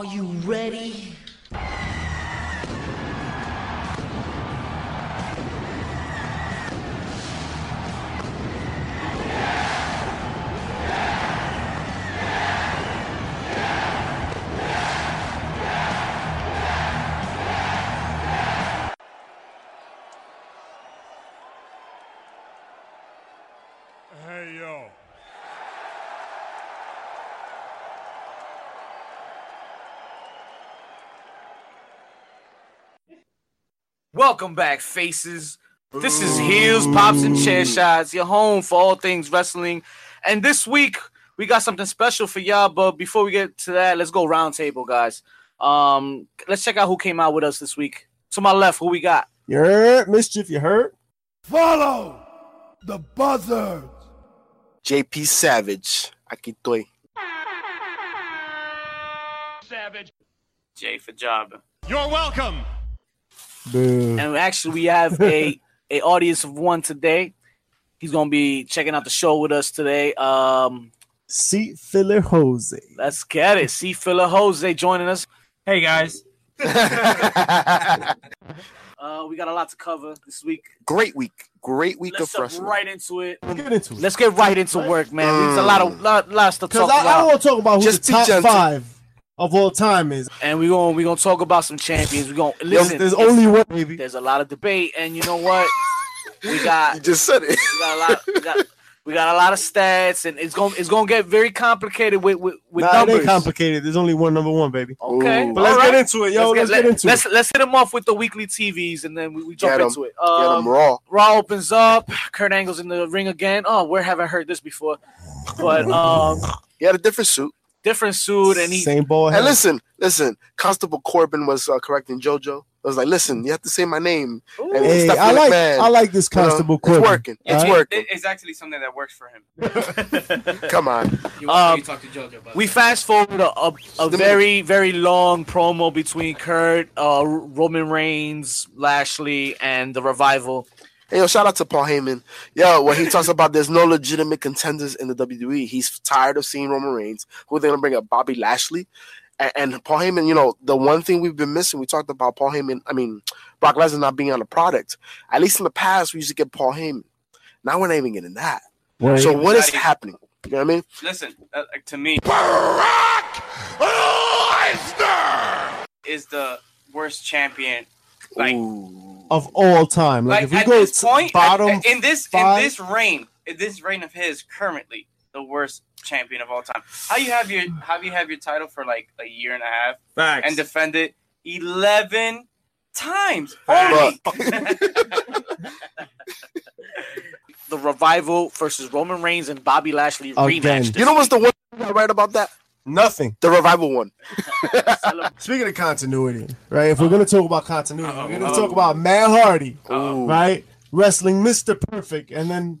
Are you ready? Welcome back, faces. This is Heels, Pops, and Chair Shots, your home for all things wrestling. And this week, we got something special for y'all. But before we get to that, let's go roundtable, guys. Um, let's check out who came out with us this week. To my left, who we got? You heard? Myzchief, you heard? Follow the buzzard. JP Savage. Aquí estoy. Jay for job. You're welcome. Boo. And actually, we have a a audience of one today. He's gonna be checking out the show with us today. Um, Seat filler Jose. let's get it. See Filler Jose joining us. Hey guys. Uh, we got a lot to cover this week. Great week. Great week Let's of jump wrestling. right into it. Let's get into it. Let's get right into work, man. There's a lot of lot, lots to Because talk I, I about, want to talk about who's Just the top gentle. five of all time is. and we're gonna we gonna talk about some champions. We're gonna There's, listen. there's it's- only one, baby. there's a lot of debate, and you know what? We got You just said it. we got a lot. We got, we got a lot of stats, and it's gonna it's gonna get very complicated with with, with Nah, it numbers. ain't complicated. There's only one number one, baby. Okay, Ooh. But let's all right. get into it, yo. Let's, get, let- into let's, it. Let's hit them off with the weekly TVs, and then we, we jump Get 'em. into it. Get Um, him raw. Raw opens up. Kurt Angle's in the ring again. Oh, we haven't heard this before, but um, He had a different suit. Different suit, and he Same ball And listen, listen. Constable Corbin was uh, correcting JoJo. I was like, listen, you have to say my name. And Hey, Stephanie I like McMahon, I like this you know, Constable It's working. It's Alright? working. It's actually something that works for him. Come on. You, Um, you talk to JoJo about We that. fast forward a, a, a The- very very long promo between Kurt, uh, Roman Reigns, Lashley, and the Revival. Hey, yo, shout out to Paul Heyman. Yo, when he talks about there's no legitimate contenders in the WWE, he's tired of seeing Roman Reigns. Who are they're gonna bring up? Bobby Lashley. And, and Paul Heyman, you know, the one thing we've been missing, we talked about Paul Heyman, I mean, Brock Lesnar not being on the product. At least in the past, we used to get Paul Heyman. Now we're not even getting that. Right. So what is even- happening? You know what I mean? Listen, uh, to me, Brock Lesnar. is the worst champion. Like, Ooh. Of all time. Like, like if we at go this to point, bottom at- in this five- in this reign, in this reign of his, currently the worst champion of all time. How you have your how you have your title for like a year and a half facts. and defend it eleven times But- only? The Revival versus Roman Reigns and Bobby Lashley Again. rematch. You know what's the one thing I write about that? Nothing. The revival one. Speaking of continuity, right? If we're uh-huh. gonna talk about continuity, Uh-oh, we're gonna uh-oh. talk about Matt Hardy, Uh-oh. right? Wrestling Mr. Perfect, and then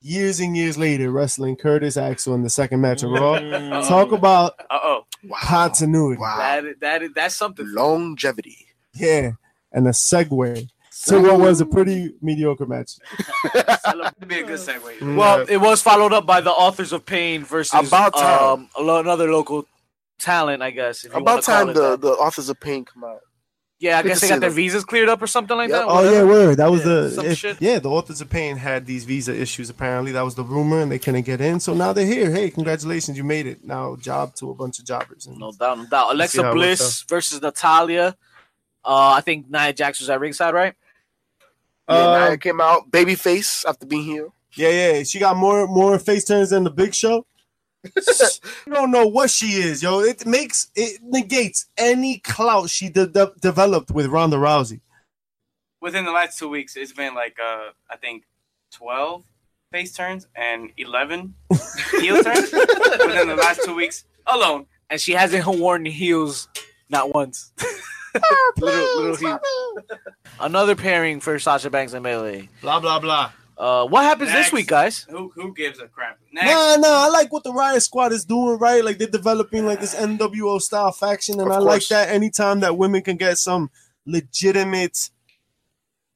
years and years later, wrestling Curtis Axel in the second match of Raw. Mm. Talk about Uh oh. Wow. continuity, Wow. That that is that's something. Longevity. yeah, and a segue to what was a pretty mediocre match. That'd be a good segue. Well, it was followed up by the Authors of Pain versus About time. um lo- another local talent, I guess. If you About wanna call time it the, that. the authors of pain come out. yeah, I good guess to they see got their them. visas cleared up or something like Yep. that. Oh yeah, whatever. word. That was Yeah, some the if- shit. yeah. The authors of pain had these visa issues. Apparently, that was the rumor, and they couldn't get in. So now they're here. Hey, congratulations, you made it. Now job to a bunch of jobbers. And No doubt, no doubt. see Alexa it works Bliss versus Natalya. Uh, I think Nia Jax was at ringside, right? Yeah, Uh, Nia came out babyface after being here. Yeah, yeah. She got more more face turns than the Big Show. you don't know what she is, yo. It makes it negates any clout she de- de- developed with Ronda Rousey. Within the last two weeks, it's been like uh, I think twelve face turns and eleven heel turns within the last two weeks alone. And she hasn't worn heels not once. little, little heel. Another pairing for Sasha Banks and Bayley. Blah blah blah. Uh, what happens Next. this week, guys? Who who gives a crap? Next, Nah, nah. I like what the Riot Squad is doing, right? Like they're developing like this NWO style faction, and Of I like that. Anytime that women can get some legitimate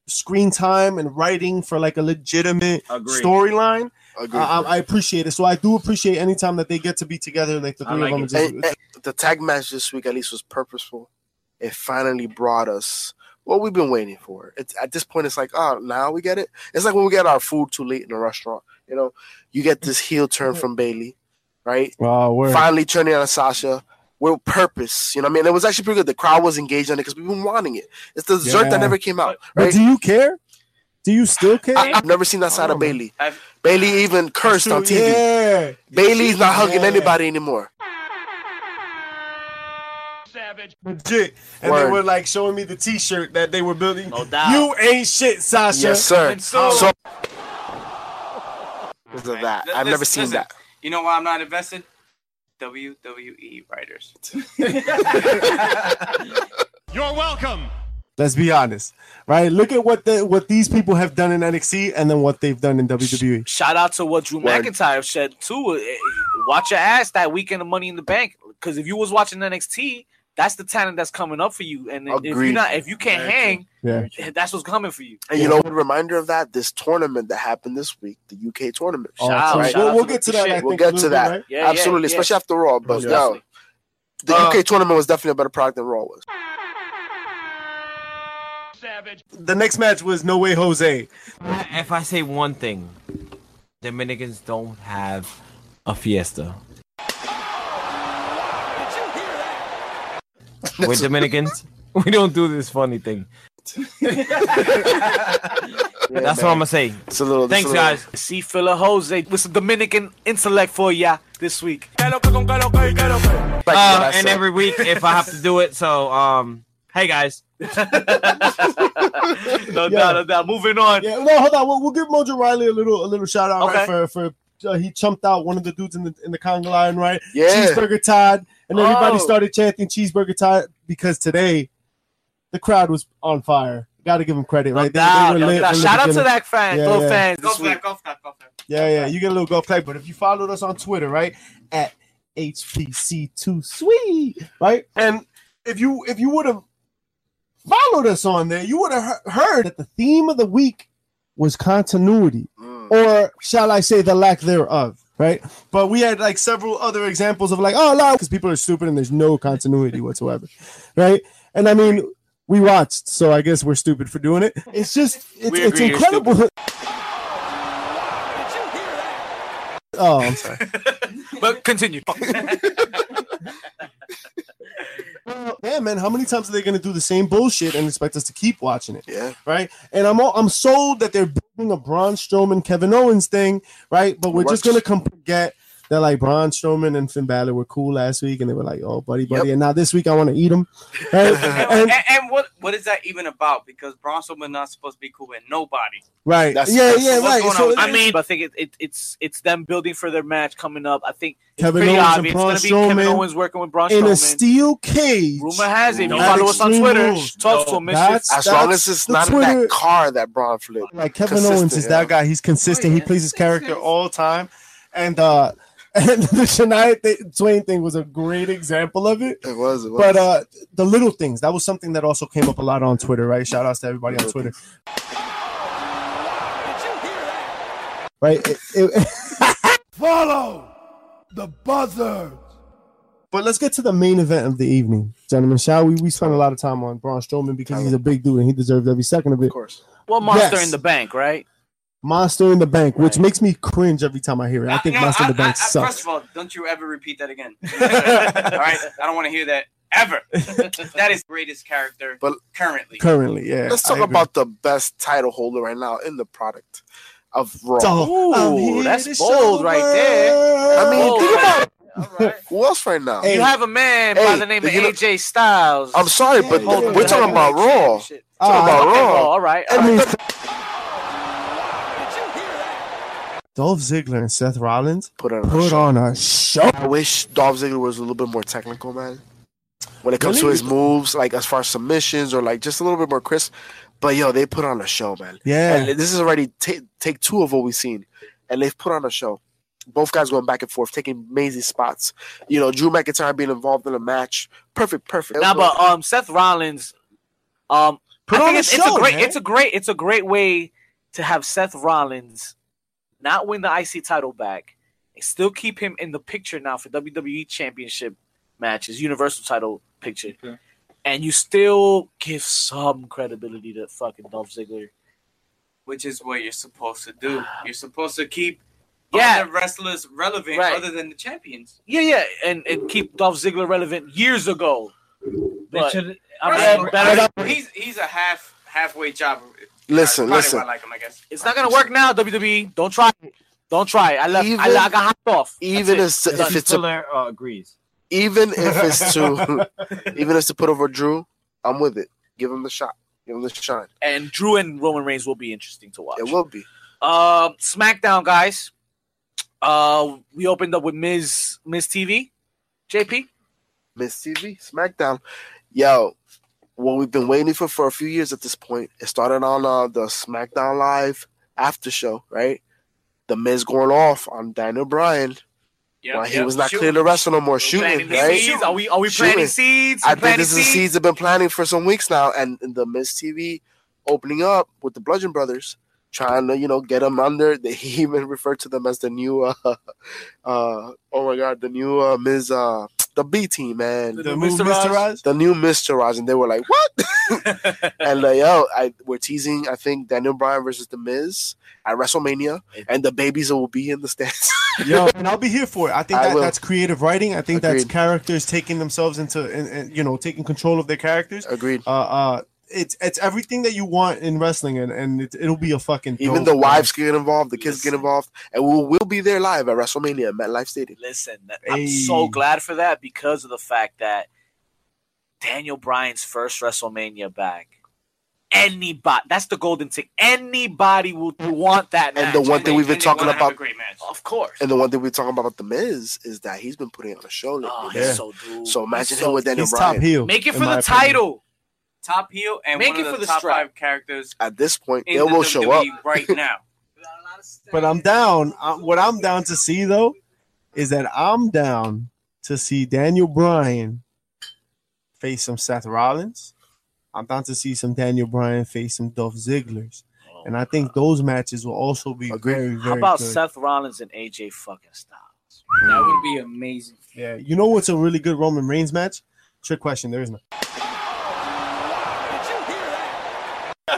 screen time and writing for like a legitimate storyline, Agreed. I, I- I appreciate it. So I do appreciate anytime that they get to be together, like the three like of them. it. and And- and the tag match this week at least was purposeful. It finally brought us what we've been waiting for. It's at this point, it's like, oh, now we get it. It's like when we get our food too late in a restaurant. You know, you get this heel turn from Bayley, right? oh, word. Finally turning on Sasha with purpose. You know, what I mean, it was actually pretty good. The crowd was engaged on it because we've been wanting it. It's the dessert Yeah. that never came out. But do you care? Do you still care? I, have never seen that side of. Bayley. I've, Bayley even cursed on TV. Yeah. Bayley's not hugging Yeah. anybody anymore. Legit. And Word. they were like showing me the T-shirt that they were building. No doubt. You ain't shit, Sasha. Yes, sir. And so- So, because of that, Li- I've never seen listen. that. You know why I'm not invested? WWE writers. You're welcome. Let's be honest, right? Look at what the what these people have done in NXT, and then what they've done in. WWE. Shout out to what Drew Word. McIntyre said too. Eh, Watch your ass that weekend of Money in the Bank, because if you was watching NXT, that's the talent that's coming up for you. And if Agreed. you not, if you can't hang, Yeah. that's what's coming for you. And you know, a reminder of that, this tournament that happened this week, the UK tournament. Oh, out, so shout we'll, out we'll to get to that. shit. We'll get to that. right? Yeah, Absolutely, yeah, yeah. especially after Raw. But Most yo, definitely. the Uh, UK tournament was definitely a better product than Raw was. Savage. The next match was No Way Jose. If I say one thing, Dominicans don't have a fiesta. We're Dominicans. We don't do this funny thing. That's what I'm gonna say. It's a little. it's a Thanks, little- guys. See Filler Jose with some Dominican intellect for ya this week. Uh, and every week if I have to do it. So, um, hey guys, No Yeah. doubt, no doubt. Moving on. Yeah, no, hold on. We'll, we'll give Mojo Rawley a little a little shout out right, for for uh, he chumped out one of the dudes in the in the conga line, right? Yeah. Cheeseburger Todd, and everybody Oh. started chanting Cheeseburger Todd because today the crowd was on fire. Got to give him credit, No right? doubt, no lit doubt. Shout out to that fan, Yeah, yeah. fans Go this for week. that, go for that, go for that. Yeah, yeah, you get a little golf clap. But if you followed us on Twitter, right, at HPC2 Sweet, right, and if you if you would have followed us on there, you would have heard that the theme of the week was continuity, Mm. Or shall I say, the lack thereof. Right, but we had like several other examples of like, oh no, because people are stupid and there's no continuity whatsoever, right? And I mean, we watched, so I guess we're stupid for doing it. It's just, it's, We it's agree you're incredible. Oh, I'm sorry. But continue. yeah, man. How many times are they going to do the same bullshit and expect us to keep watching it, Yeah. right? And I'm all, I'm sold that they're building a Braun Strowman, Kevin Owens thing, right? But we're just going to come forget that like Braun Strowman and Finn Balor were cool last week, and they were like, oh, buddy, buddy, Yep. and now this week I want to eat them, right? And, and, and, and what what is that even about? Because Braun Strowman is not supposed to be cool with nobody. right? That's- yeah, that's yeah, what's right. going So on. I mean, I think it, it, it's it's them building for their match coming up. I think it's Kevin pretty Owens and obvious. Braun It's gonna be Kevin Strowman Owens working with Braun in a steel cage. Rumor has it. If you follow us on Twitter, Rules. talk to him. As long as it's the not in that car that Braun flipped. Like Kevin Consistent, Owens is yeah. that guy. He's consistent. Oh, He plays his character all the time, and uh, and the Shania th- Twain thing was a great example of it. It was. It was. But uh, the little things that was something that also came up a lot on Twitter, right? Shout outs to everybody on Twitter. Right. It- it- Follow the buzzard. but let's get to the main event of the evening, gentlemen. Shall we? We spent a lot of time on Braun Strowman because he's a big dude and he deserves every second of it. of course. Well, Monster Yes. in the Bank, right? Monster in the Bank, which makes me cringe every time I hear it. I think no, Monster in the Bank I- I- sucks. First of all, don't you ever repeat that again. all right, I don't want to hear that ever. that is greatest character But- currently. Currently, yeah. Let's talk about the best title holder right now in the product of Raw. So, I'm Ooh, that's bold show the right there. I mean, Oh, think about All right. who else right now. Hey, You have a man by the name of you know- AJ Styles. I'm sorry, but Yeah, yeah, we're yeah. talking about Raw. Talking oh, about Raw. Raw, All right. I right. mean, Dolph Ziggler and Seth Rollins Put on. a put show. on a show. I wish Dolph Ziggler was a little bit more technical, man. When it comes to his moves, like as far as submissions or like just a little bit more crisp. But yo, they put on a show, man. Yeah. And this is already ta- take two of what we've seen, and they've put on a show. Both guys going back and forth, taking amazing spots. You know, Drew McIntyre being involved in a match, perfect, perfect. Now, but um, Seth Rollins, um, Put I on think a it's, it's a great, man. it's a great, it's a great way to have Seth Rollins not win the IC title back, and still keep him in the picture now for WWE Championship matches, Universal title picture, Okay. and you still give some credibility to fucking Dolph Ziggler. which is what you're supposed to do. You're supposed to keep Yeah. other wrestlers relevant Right. other than the champions. Yeah, yeah, and, and keep Dolph Ziggler relevant years ago. They But- should. I Right. mean, better- he's he's a half halfway job. Listen, Probably listen. why I like him, I guess. it's not gonna work now, WWE. Don't try it. Don't try it. I left. I, Even- I got hopped off. That's Even it. if, if Done. it's a, Fuller uh, agrees. even if it's to even if it's to put over Drew, I'm with it. Give him the shot. Give him the shine. and Drew and Roman Reigns will be interesting to watch. It will be. Uh, SmackDown guys. Uh, we opened up with Miz Miz TV, JP. Miz TV, SmackDown. Yo, what we've been waiting for for a few years at this point. It started on uh, the SmackDown Live after show, right? The Miz going off on Daniel Bryan Yep, he yep. was not clear to wrestle no more, Planting shooting, right? seeds. Are we are we planting Shooting. seeds? I think planting this is the seeds have been planning for some weeks now, and, and the Miz TV opening up with the Bludgeon Brothers, trying to you know get them under. They even referred to them as the new, uh, uh, oh my god, the new uh, Miz, uh, the B team, man, The The new Mr. Mr. Raj? Raj. the new Mister Raj, and they were like, what? and like, yo, I we're teasing. I think Daniel Bryan versus the Miz at WrestleMania, and the babies will be in the stands. Yo, and I'll be here for it. I think that, will. that's creative writing. I think that's characters taking themselves into, and, and you know, taking control of their characters. Agreed. Uh, uh, it's it's everything that you want in wrestling, and and it, it'll be a fucking. Even the match. wives get involved, the kids Listen. get involved, and we'll we'll be there live at WrestleMania at MetLife Stadium. Listen, that- I'm Hey. so glad for that because of the fact that Daniel Bryan's first WrestleMania back. Anybody, that's the golden ticket. Anybody will want that And the one And thing they- we've been talking about- great match. of course. And the one thing we're talking about the Miz is that he's been putting it on a show lately. Oh, man. he's so dude. So imagine He's him with Daniel He's top Bryan. heel. Make it for my the opinion. Title. Top heel and Make one it of for the, the top strap. five characters At this point, in they the will show up. Right now. But I'm down. Uh, what I'm down to see though is that I'm down to see Daniel Bryan face some Seth Rollins. I'm down to see some Daniel Bryan face some Dolph Ziggler's, and I think those matches will also be Agreed. very, very How about good. Seth Rollins and AJ fucking Styles? That would be amazing. Yeah, you know what's a really good Roman Reigns match? Trick question. There is no.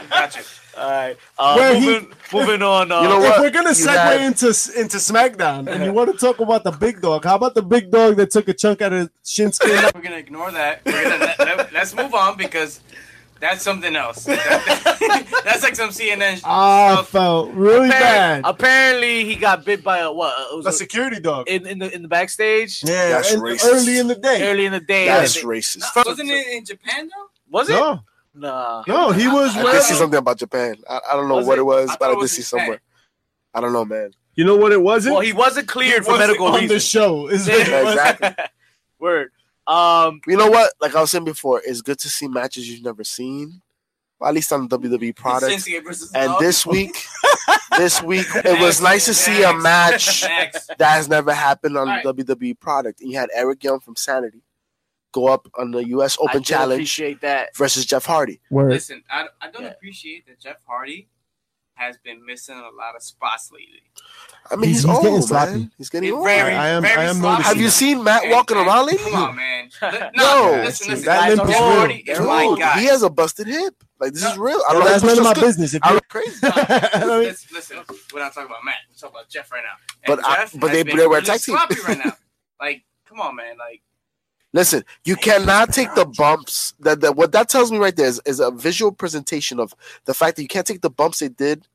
Got you. All right. Uh, Where he- moving, moving on. Uh, You know if we're gonna You segue got- into into SmackDown, and you want to talk about the big dog, how about the big dog that took a chunk out of Shinsuke? We're gonna ignore that. We're gonna let, let, us move on because that's something else. That- that's like some CNN. I stuff. felt really bad. apparently, apparently, he got bit by a what? It was A a- security dog. in, in the in the backstage Yeah, That's and racist. early in the day. early in the day. That's and- racist. Wasn't it in Japan though? Was it? No, Nah. no, he was I did see something about Japan. I, I don't know Was what it? it, was, I but I did was see Japan. somewhere. I don't know, man. You know what it wasn't? Well, he wasn't cleared for wasn't medical on the show. Is Yeah, what it was. exactly. Word. Um. You know what? Like I was saying before, it's good to see matches you've never seen, well, at least on the WWE product. Shinsuke And Dolph. this week, this week, it was nice to see a match Next. that has never happened on All the WWE product. And you had Eric Young from Sanity go up on the U.S. Open did Challenge Appreciate that. versus Jeff Hardy. Word. Listen, I, I don't Yeah. appreciate that Jeff Hardy has been missing a lot of spots lately. I mean, He's- he's, he's getting old, sloppy. man. He's getting He's old. very, I am- very I am sloppy. Have you seen Matt walking and- around lately? Come on, man. No. no, listen, listen. That limp is real. Hardy my Dude, guy. he has a busted hip. Like this is real. I don't that's know. none of my if it's business. If I you look crazy. I mean- Listen, listen, we're not talking about Matt. We're talking about Jeff right now. And But I- but they- been they were a really tag team. sloppy right now. Like, come on, man. Like, Listen, you cannot take the bumps. That, that what that tells me right there is, is a visual presentation of the fact that you can't take the bumps they did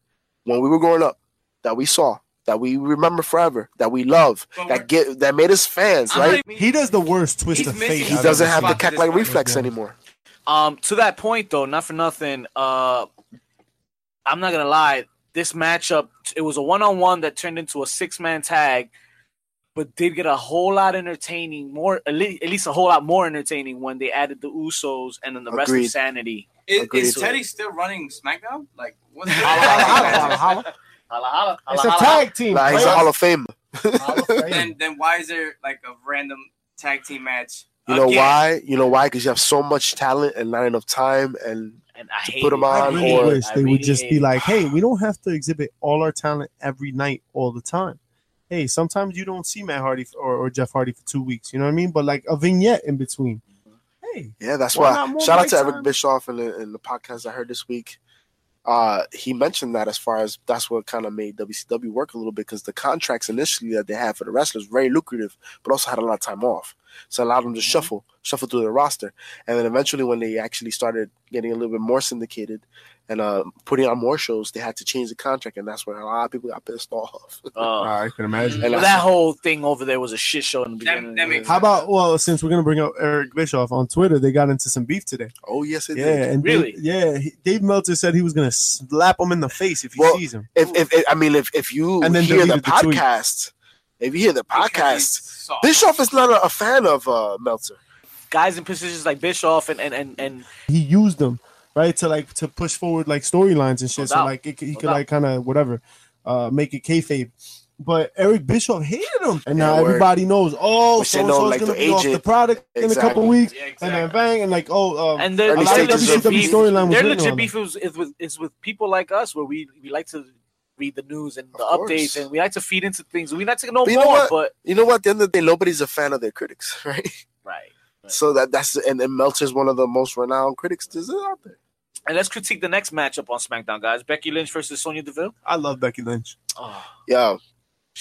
when we were growing up, that we saw, that we remember forever, that we love, that get that made us fans, I'm right? even- he does the worst twist He's of missing- fate. He doesn't have the spot cat-like reflex Yeah. anymore. Um. To that point, though, not for nothing. Uh, I'm not gonna lie. This matchup, it was a one-on-one that turned into a six-man tag, but did get a whole lot entertaining. More, at least a whole lot more entertaining when they added the Usos and then the rest of Sanity. is, is Teddy still running SmackDown? Like, what's Holla, holla, holla, holla. Holla, holla, It's holla, a tag team. Nah, he's a. Hall of Famer. Fame. then, then why is there like a random tag team match? You know again? why? You know why? Because you have so much talent and not enough time, and and I hate put 'em it. on I really or- wish they really would just be like, "Hey, we don't have to exhibit all our talent every night, all the time. Hey, sometimes you don't see Matt Hardy or, or Jeff Hardy for two weeks. You know what I mean? But like a vignette in between. Hey, Yeah, that's Why why. Shout out to Eric time? Bischoff in the, in the podcast I heard this week. Uh, he mentioned that as far as that's what kind of made WCW work a little bit because the contracts initially that they had for the wrestlers very lucrative, but also had a lot of time off, so it allowed them to Mm-hmm. shuffle, shuffle through their roster, and then eventually when they actually started getting a little bit more syndicated and uh, putting on more shows, they had to change the contract, and that's where a lot of people got pissed off. Uh, I can imagine. And but that whole thing over there was a shit show in the beginning. that makes How about well, since we're gonna bring up Eric Bischoff on Twitter, they got into some beef today. oh yes, it Yeah, did. and Really? Dave, yeah, he, Dave Meltzer said he was gonna slap him in the face if he Well, sees him. If, if, if I mean, if if you And then hear the deleted the tweet. Podcast, if you hear the podcast. Bischoff is not a, a fan of uh, Meltzer. guys in positions like Bischoff and and and, and He used them right to like to push forward like storylines and shit. No so doubt. like it, he No could doubt. like kind of whatever, uh, make it kayfabe. But Eric Bischoff hated him, and now word. everybody knows. Oh, We so say and no, so's like gonna the be off the agent. product in a couple weeks, Yeah, and then bang, and like oh, um, and the, a lot of stages the of- beef, storyline was their written legit on beef is, is with is with people like us where we we like to read the news and the course. updates and we like to feed into things. We like to know But you know more, but You know what? At the end of the day, nobody's a fan of their critics, right? right. So that that's and, and Meltzer's one of the most renowned critics there's out there. And let's critique the next matchup on SmackDown, guys. Becky Lynch versus Sonya Deville. I love Becky Lynch. Oh, Yeah,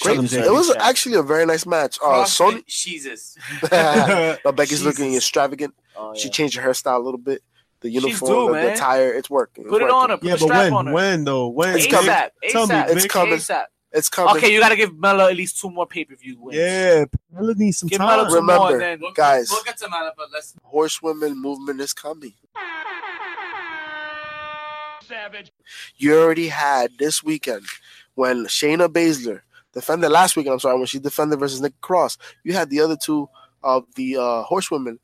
great. It down. was actually a very nice match. Uh, Cross Sony, and Jesus. no, Becky's Jesus. looking extravagant. oh, She changed her hairstyle a little bit. The She's uniform, due, the, the man. attire, it's working. It's Put it on her. Put Yeah, the but strap when? on her. When though? When? It's coming. ASAP. Tell me, ASAP. It's coming. ASAP. It's coming. Okay, you got to give Mela at least two more pay per view wins. Yeah, Mela needs some Give time. Mela two more. Remember, then, We'll, Guys. we'll get to Mala, but let's. Horsewomen movement is coming. Savage. You already had this weekend when Shayna Baszler defended last weekend. I'm sorry, when she defended versus Nick Cross. You had the other two of the uh, horsewomen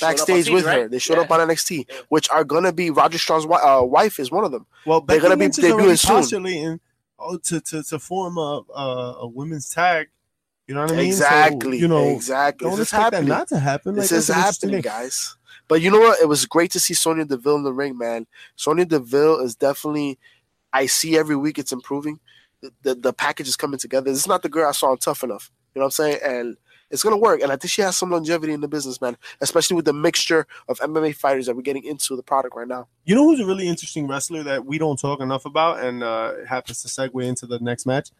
they showed up on backstage TV, with her. They showed Yeah. up on NXT, Yeah. which are gonna be Roger Strong's wi- uh, wife is one of them. Well, They're Becky gonna be Lynch debuting soon. postulating oh, to, to to form a, a a women's tag. You know what I mean? So, exactly. you know, exactly. don't This is expect that not to happen. This like, is that's an interesting happening, guys. But you know what? It was great to see Sonya Deville in the ring, man. Sonya Deville is definitely. I see every week it's improving. The, the the package is coming together. This is not the girl I saw on Tough Enough. You know what I'm saying? And it's gonna work. And I think she has some longevity in the business, man. Especially with the mixture of MMA fighters that we're getting into the product right now. You know who's a really interesting wrestler that we don't talk enough about, and uh, it happens to segue into the next match.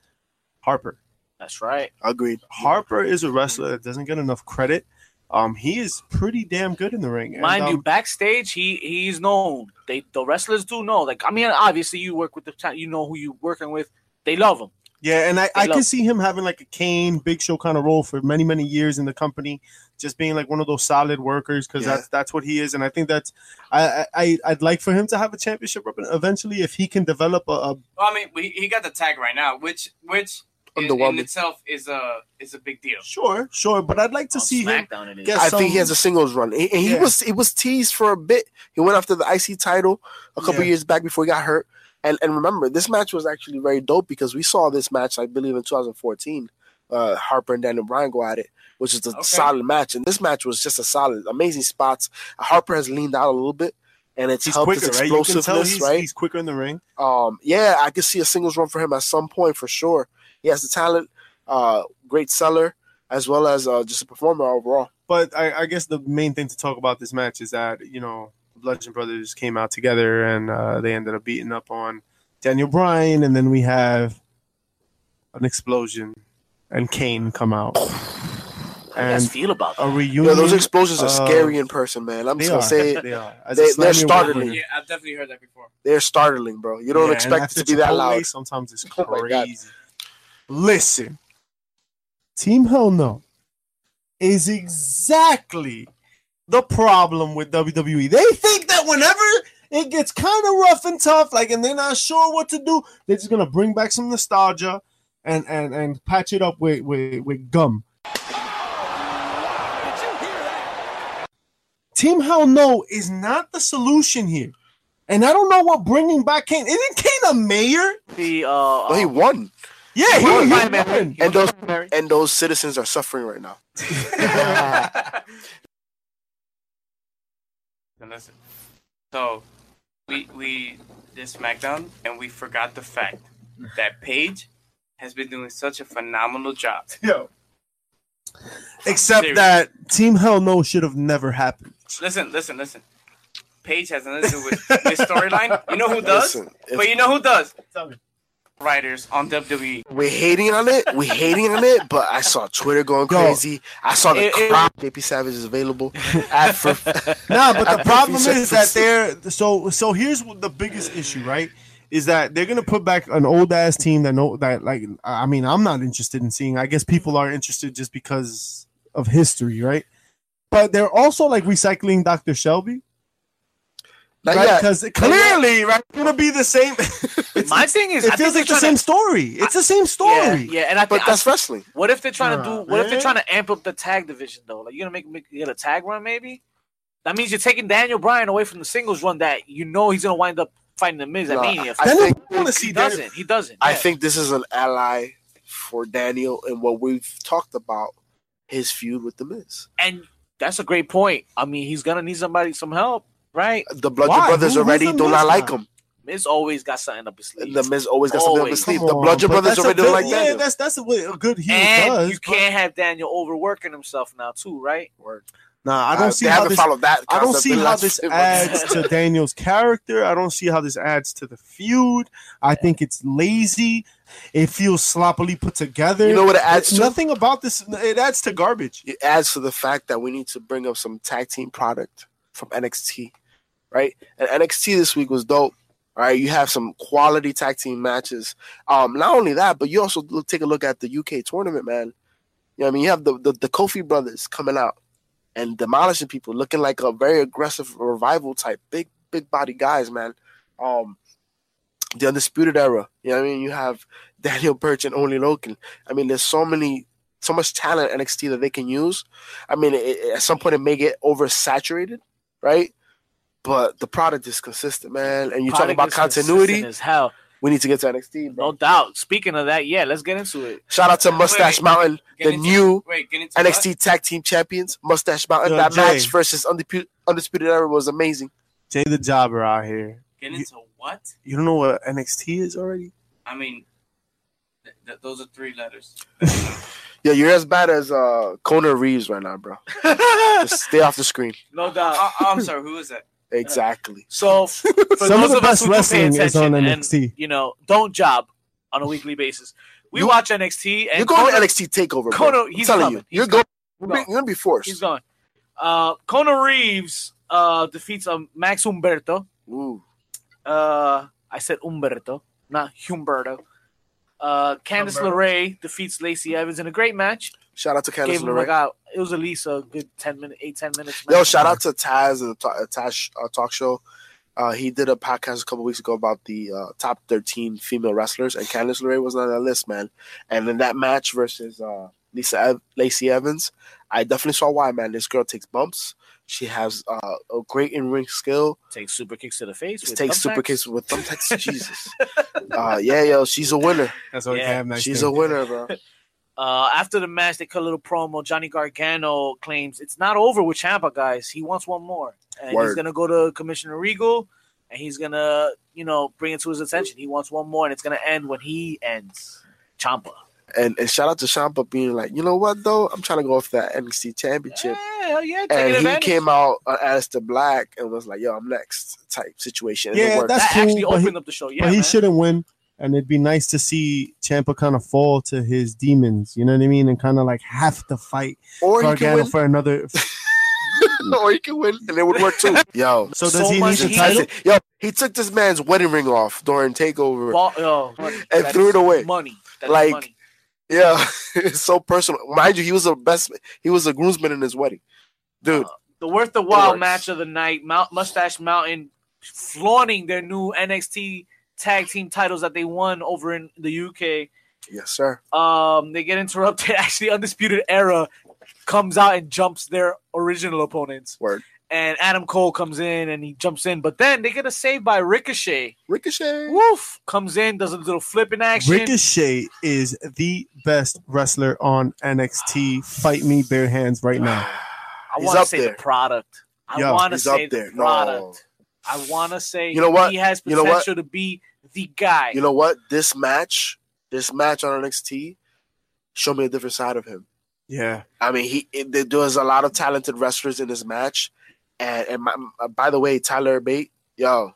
Harper. That's right. Agreed. Harper is a wrestler that doesn't get enough credit. Um, he is pretty damn good in the ring. And, Mind you, um, backstage, he he's known. They the wrestlers do know. Like I mean, obviously you work with the ta- you know who you're working with. They love him. Yeah, and I, I can see him having like a Kane Big Show kind of role for many many years in the company, just being like one of those solid workers because Yeah. that's that's what he is, and I think that's I I I'd like for him to have a championship rep eventually if he can develop a, a Well, I mean, he, he got the tag right now, which which in, in Underwhelming. itself is a is a big deal. sure sure, but I'd like to On see him. SmackDown it is. get I think he has a singles run. He, and he Yeah. was he was teased for a bit. He went after the IC title a couple Yeah. years back before he got hurt. And and remember, this match was actually very dope because we saw this match, I believe, in 2014. Uh, Harper and Daniel Bryan go at it, which is a Okay. solid match. And this match was just a solid, amazing spots. Harper has leaned out a little bit, and it's He's helped quicker, his right? You can tell explosiveness, he's, right? he's quicker in the ring. Um, yeah, I could see a singles run for him at some point for sure. He has the talent, uh, great seller, as well as uh, just a performer overall. But I, I guess the main thing to talk about this match is that you know Bludgeon Brothers came out together and uh, they ended up beating up on Daniel Bryan, and then we have an explosion and Kane come out How do you and feel about a reunion. Yeah, those explosions are uh, scary in person, man. I'm just gonna say it. They are. They- they're startling. Yeah, I've definitely heard that before. They're startling, bro. You don't Yeah, expect it to be that loud. Sometimes it's Oh crazy. Listen, Team Hell No is exactly the problem with WWE. They think that whenever it gets kind of rough and tough, like, and they're not sure what to do, they're just gonna bring back some nostalgia and and and patch it up with with, with gum. Team Hell No is not the solution here. And I don't know what bringing back Kane. Isn't Kane a mayor? The uh, No, he won, Yeah, He he, was he won. He and was those and those citizens are suffering right now. Then listen. So, we we did SmackDown and we forgot the fact that Paige has been doing such a phenomenal job. Yo. Except Serious. that Team Hell No should have never happened. Listen, listen, listen. Paige has nothing to do with this storyline. You know who does? Listen, but you know who does? Tell. Writers on. WWE. We're hating on it. We're hating on it, but I saw Twitter going Yo. crazy. I saw the It- it- JP Savage is available. At for, Nah, but the problem 50 is that seconds. they're so so. Here's the biggest issue, right? Is that they're gonna put back an old ass team that know that like I mean I'm not interested in seeing. I guess people are interested just because of history, right? But they're also like recycling Dr. Shelby, Not right? Because clearly, right, it's gonna be the same. It's- My thing is, it I feels they're like the same to, story. It's the same story. yeah, and I But think that's wrestling. what if they're trying to do? What if they're trying to amp up the tag division though? Like you're gonna make, make get a tag run maybe? That means you're taking Daniel Bryan away from the singles run that you know he's gonna wind up fighting the Miz at Nah, Mania. I Then think- I want to see he Daniel- doesn't. He doesn't. I yeah. think this is an ally for Daniel and what we've talked about his feud with the Miz. and that's a great point. I mean, he's gonna need somebody some help, right? The Bludgeon Why? Brothers Who- already do not like him. Miz always got something up his sleeve. The Miz always got something up Always. his sleeve. Come The on, Bludgeon but Brothers that's a already don't good- like Yeah, Daniel. that's that's what a good heel and does. you can't have Daniel overworking himself now too, right? Nah, I Uh, don't see how this. followed that. I don't see how this adds to Daniel's character. I don't see how this adds to the feud. I think it's lazy. It feels sloppily put together. You know what it adds to? Nothing about this. It adds to garbage. It adds to the fact that we need to bring up some tag team product from NXT, right? And NXT this week was dope. All right, you have some quality tag team matches. Um, not only that, but you also look, take a look at the UK tournament, man. You know, I mean, you have the, the the Coffey brothers coming out and demolishing people, looking like a very aggressive revival type, big big body guys, man. Um, the undisputed era. You know, I mean, you have Daniel Burch and Oney Lorcan. I mean, there's so many so much talent NXT that they can use. I mean, it- at some point it may get oversaturated, right? But the product is consistent, man. And you talk Product about is continuity. consistent as hell, We need to get to NXT, bro. no doubt. Speaking of that, yeah, let's get into it. Shout out to Mustache wait. Mountain, Get the into- new Wait, get into what? NXT Tag Team Champions. Mustache Mountain. Yo, that Jay. match versus Undisputed, Undisputed Era was amazing. Jay the Jobber out here. Get into what? You don't know what NXT is already? I mean, th- th- those are three letters. Yeah, you're as bad as uh, Kona Reeves right now, bro. Just stay off the screen. No doubt. Uh, I'm sorry, who is that? Exactly. So, for Some those of the us best who do pay wrestling is on attention and, NXT. you know, don't job on a weekly basis. We You- watch NXT and You're going Kona, to NXT Takeover, bro. Kona- I'm he's telling coming. you, you're going. coming. You're, you're gonna be forced. He's gone. Uh, Kona Reeves uh, defeats um, Max Humberto. Ooh. Uh, I said Umberto, not Humberto. Uh, Candice Humberto. LeRae defeats Lacey Evans in a great match. Shout out to Gave Candice him LeRae. like a, it was at least a good ten minute, eight ten minutes. Yo, match. shout out to Taz and the uh, Taz uh, talk show. Uh, he did a podcast a couple weeks ago about the uh, top 13 female wrestlers, and Candice LeRae was on that list, man. And in that match versus uh, Lisa Ev- Lacey Evans, I definitely saw why, man. This girl takes bumps. She has uh, a great in ring skill. Takes super kicks to the face. Just with takes super kicks with thumbtacks. Jesus. Uh, yeah, yo, she's a winner. That's what Yeah, Cam nice She's thing. a winner, bro. Uh, after the match, they cut a little promo. Johnny Gargano claims it's not over with Ciampa, guys. He wants one more, and he's gonna go to Commissioner Regal, and he's gonna, you know, bring it to his attention. He wants one more, and it's gonna end when he ends. Ciampa. And and shout out to Ciampa being like, you know what though, I'm trying to go for that NXT Championship. Yeah, hell yeah, and he advantage. came out on the Black and was like, "Yo, I'm next." Type situation. Yeah, that's that cool, actually but he- up the show. Yeah, but he man. shouldn't win. And it'd be nice to see Ciampa kind of fall to his demons. You know what I mean? And kind of like have to fight or Gargano for another. or he can win, and it would work too. Yo, So does So he much need the heat. title? yo, he took this man's wedding ring off during Takeover. Ball, yo, money. And That threw it away. Money. That is Like, money. Yeah, it's so personal. Mind you, he was the best. He was a groomsman in his wedding, dude. Uh, The worth the while match of the night. Mount Mustache Mountain flaunting their new NXT tag team titles that they won over in the UK. yes, sir. Um, they get interrupted. Actually, Undisputed Era comes out and jumps their original opponents. Word. And Adam Cole comes in and he jumps in, but then they get a save by Ricochet. Ricochet. Woof comes in, does a little flip in action. Ricochet is the best wrestler on NXT. Fight me bare hands right now. I He's want to say there. the product. I want to say up the there. No, product. I want to say You know what? he has You know potential what? to be the guy. You know what? This match, this match on NXT, showed me a different side of him. Yeah. I mean, he it, there was a lot of talented wrestlers in this match, and and my, uh, by the way, Tyler Bate, yo,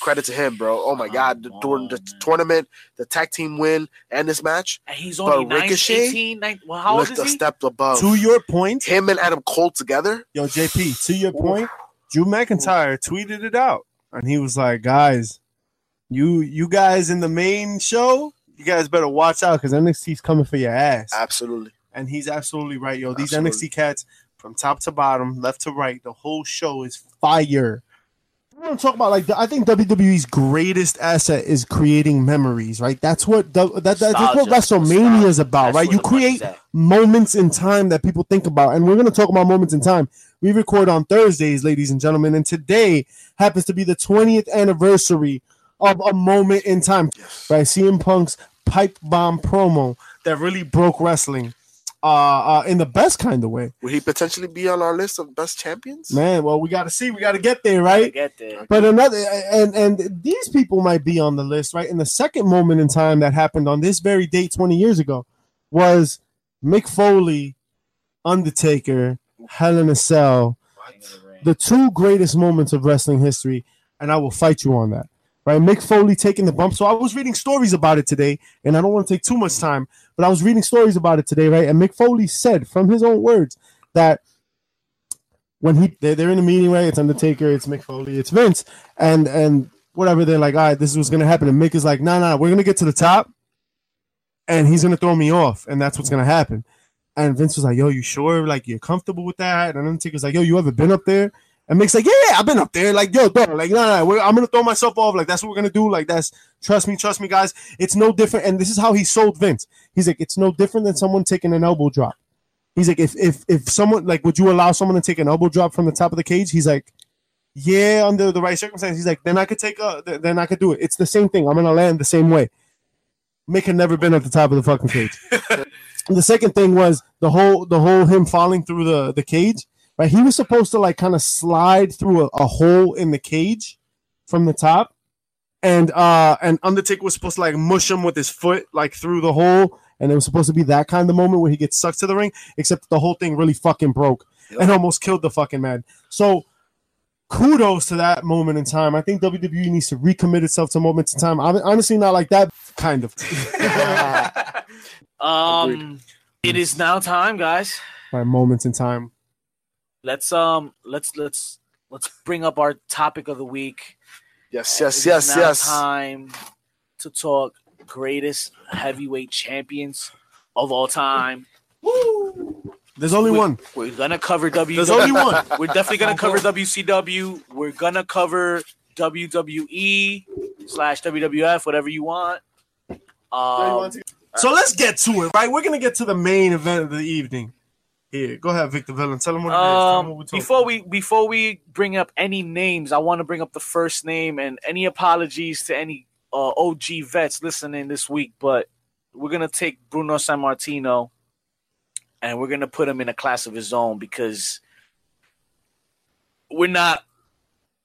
credit to him, bro. Oh my Come God, the, during the man. tournament, the tag team win, and this match, and he's only but 9, Ricochet 18, 9, well, how old looked a is he? step above. To your point, him and Adam Cole together. yo, JP, to your point, Drew McIntyre tweeted it out. And he was like, guys, you you guys in the main show, you guys better watch out because NXT's coming for your ass. Absolutely. And he's absolutely right, yo. These Absolutely. NXT cats from top to bottom, left to right, the whole show is fire. Want to talk about like I think WWE's greatest asset is creating memories, right? That's what that, that, that's what WrestleMania is about, That's right? You create moments in time that people think about, and we're going to talk about moments in time. We record on Thursdays, ladies and gentlemen, and today happens to be the 20th anniversary of a moment in time, by CM Punk's pipe bomb promo that really broke wrestling uh, uh in the best kind of way. Will he potentially be on our list of best champions? Man, well, we got to see. We got to get there, right? get there. But another and and these people might be on the list, right? And the second moment in time that happened on this very date 20 years ago was Mick Foley, Undertaker, Hell in a Cell, the two greatest moments of wrestling history, and I will fight you on that. Right, Mick Foley taking the bump. So I was reading stories about it today, and I don't want to take too much time, but I was reading stories about it today, right? And Mick Foley said, from his own words, that when he they're, they're in a meeting, right? It's Undertaker, it's Mick Foley, it's Vince, and and whatever. They're like, all right, this is what's gonna happen. And Mick is like, no, nah, no, nah, we're gonna get to the top, and he's gonna throw me off, and that's what's gonna happen. And Vince was like, yo, you sure? Like, you're comfortable with that? And Undertaker's like, yo, you ever been up there? And Mick's like, yeah, yeah, I've been up there. Like, yo, dog, like, no, no, I'm gonna throw myself off. Like, that's what we're gonna do. Like, that's trust me, trust me, guys. It's no different. And this is how he sold Vince. He's like, it's no different than someone taking an elbow drop. He's like, if if if someone like, would you allow someone to take an elbow drop from the top of the cage? He's like, yeah, under the right circumstances. He's like, then I could take a, then I could do it. It's the same thing. I'm gonna land the same way. Mick had never been at the top of the fucking cage. The second thing was the whole the whole him falling through the the cage. Right, he was supposed to like kind of slide through a, a hole in the cage from the top, and uh and Undertaker was supposed to like mush him with his foot like through the hole, and it was supposed to be that kind of moment where he gets sucked to the ring. Except the whole thing really fucking broke and almost killed the fucking man. So kudos to that moment in time. I think WWE needs to recommit itself to moments in time. I'm honestly not like that kind of Um, it is now time, guys. by moments in time. Let's um, let's let's let's bring up our topic of the week. Yes, It yes, is yes, now yes. Time to talk greatest heavyweight champions of all time. There's only We- one. We're gonna cover W. There's only one. We're definitely gonna cover WCW. We're gonna cover WWE slash WWF, whatever you want. Um, So let's get to it, right? We're gonna get to the main event of the evening. Here, go ahead, Vick the Villain. Tell him what it is. Tell him what Um, we're talking before about. we before we bring up any names, I want to bring up the first name and any apologies to any uh, OG vets listening this week. But we're gonna take Bruno Sammartino and we're gonna put him in a class of his own because we're not.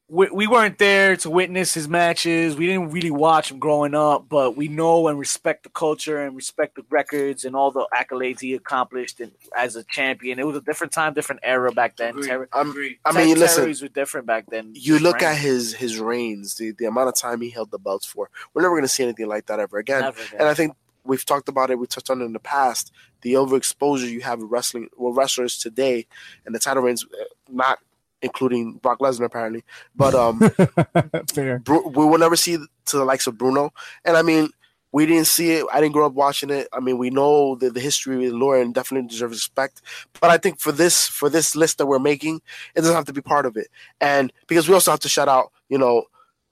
We, we weren't there to witness his matches. We didn't really watch him growing up, but we know and respect the culture and respect the records and all the accolades he accomplished and, as a champion. It was a different time, different era back then. Agreed. Mean, listen, territories were different back then. you look Right? at his his reigns, the, the amount of time he held the belts for. We're never going to see anything like that ever again. Never again. And I think we've talked about it. We touched on it in the past. The overexposure you have with wrestling, well, wrestlers today, and the title reigns, uh, not including Brock Lesnar apparently, but um. Bru- we will never see to the likes of Bruno. And I mean, we didn't see it. I didn't grow up watching it. I mean, we know the, the history with Lauren definitely deserves respect. But I think for this for this list that we're making, it doesn't have to be part of it. And because we also have to shout out, you know,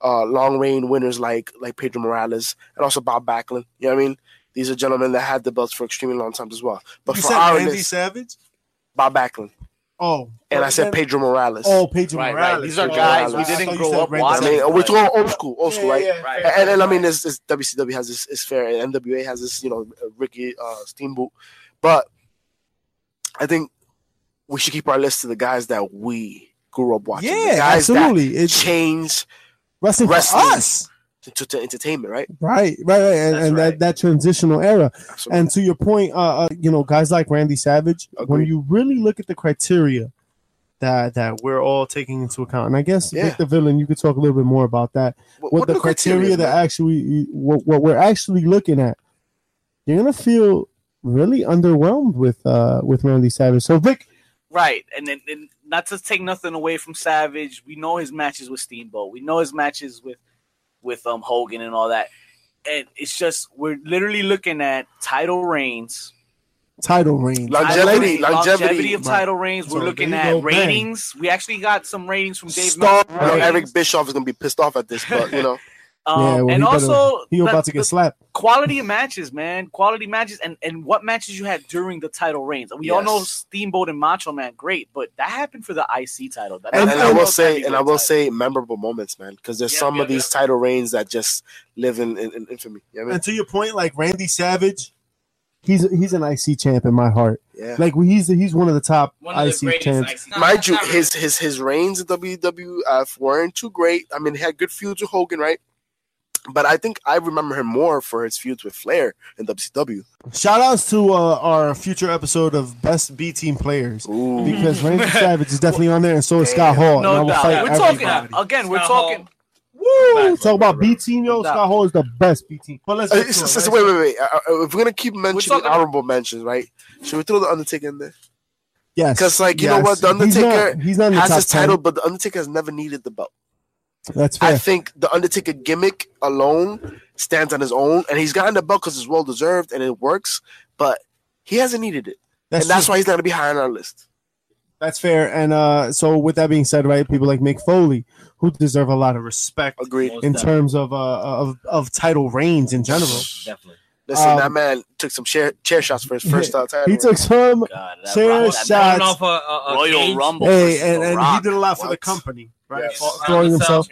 uh, long reign winners like like Pedro Morales and also Bob Backlund. You know what I mean? These are gentlemen that had the belts for extremely long times as well. But you for said our Randy list, Savage. Bob Backlund, Oh, and I said Pedro Morales. Oh, Pedro Right, right. Morales. These are Oh, guys we didn't grow up Randy I watching. mean, Savage. we're going old school, old school, Yeah, right? yeah, Right. fair, and, and I mean, this, this WCW has this is fair, and NWA has this, you know, uh, Ricky uh, Steamboat. But I think we should keep our list to the guys that we grew up watching. The Yeah, guys absolutely. That It's changed wrestling, wrestling. for us. To, to entertainment, right? Right, right, right. And, and right. that, that transitional era. Absolutely. And to your point, uh, uh, you know, guys like Randy Savage, when you really look at the criteria that that we're all taking into account, and I guess Yeah. Vic the villain, you could talk a little bit more about that. what, What, what the are criteria that man? actually, what, what we're actually looking at, you're gonna feel really underwhelmed with uh with Randy Savage. So Vic, Right, and then and not to take nothing away from Savage, we know his matches with Steamboat, we know his matches with with um Hogan and all that, and it's just we're literally looking at title reigns, title reigns. Longevity, title- longevity. of title reigns. We're So looking at go, bang. ratings. We actually got some ratings from Dave. Star- I know. Eric Bischoff is gonna be pissed off at this, but you know, Um, yeah, well, and he also better, he the- about to get slapped. quality of matches, man. Quality matches, and and what matches you had during the title reigns. We all know Steamboat and Macho Man, great, but that happened for the IC title. That and, and I the will say, and I will title. say, memorable moments, man, because there's Yeah, some yeah, of these title reigns that just live in, in, in infamy. You know what I mean? And to your point, like Randy Savage, he's he's an IC champ in my heart. Yeah. Like he's he's one of the top One of the IC champs. IC Mind you, really. his his his reigns in WWF weren't too great. I mean, he had good feuds with Hogan, right? But I think I remember him more for his feuds with Flair in WCW. Shout outs to uh, our future episode of best B team players Ooh. because Randy Savage is definitely on there, and so is Scott Hall. and No doubt. fight We're talking everybody. again. We're Scott talking. Woo! Talk about B team, yo. No doubt. Scott Hall is the best B team. But let's Uh, get it's- it, it's- wait, wait, wait. Uh, uh, if we're gonna keep mentioning talking- honorable mentions, right? Should we throw the Undertaker in there? Yes, because like, you know what? The He's not- Undertaker he's not, the Has top his 10. title, but the Undertaker has never needed the belt. That's fair. I think the Undertaker gimmick alone stands on his own, and he's gotten the belt because it's well deserved and it works. But he hasn't needed it, That's and that's true. why he's not gonna be high on our list. That's fair. And uh, so, with that being said, right, people like Mick Foley, who deserve a lot of respect Agreed. Most in definitely. terms of uh, of of title reigns in general. Definitely. Listen, Um, that man took some chair chair shots for his first uh, title. He took some God, Chair Rock- that Shots. off a, a, a Royal cage. Rumble. Hey, and, and he did a lot for the company, right? Yes. Fa- Throwing the himself.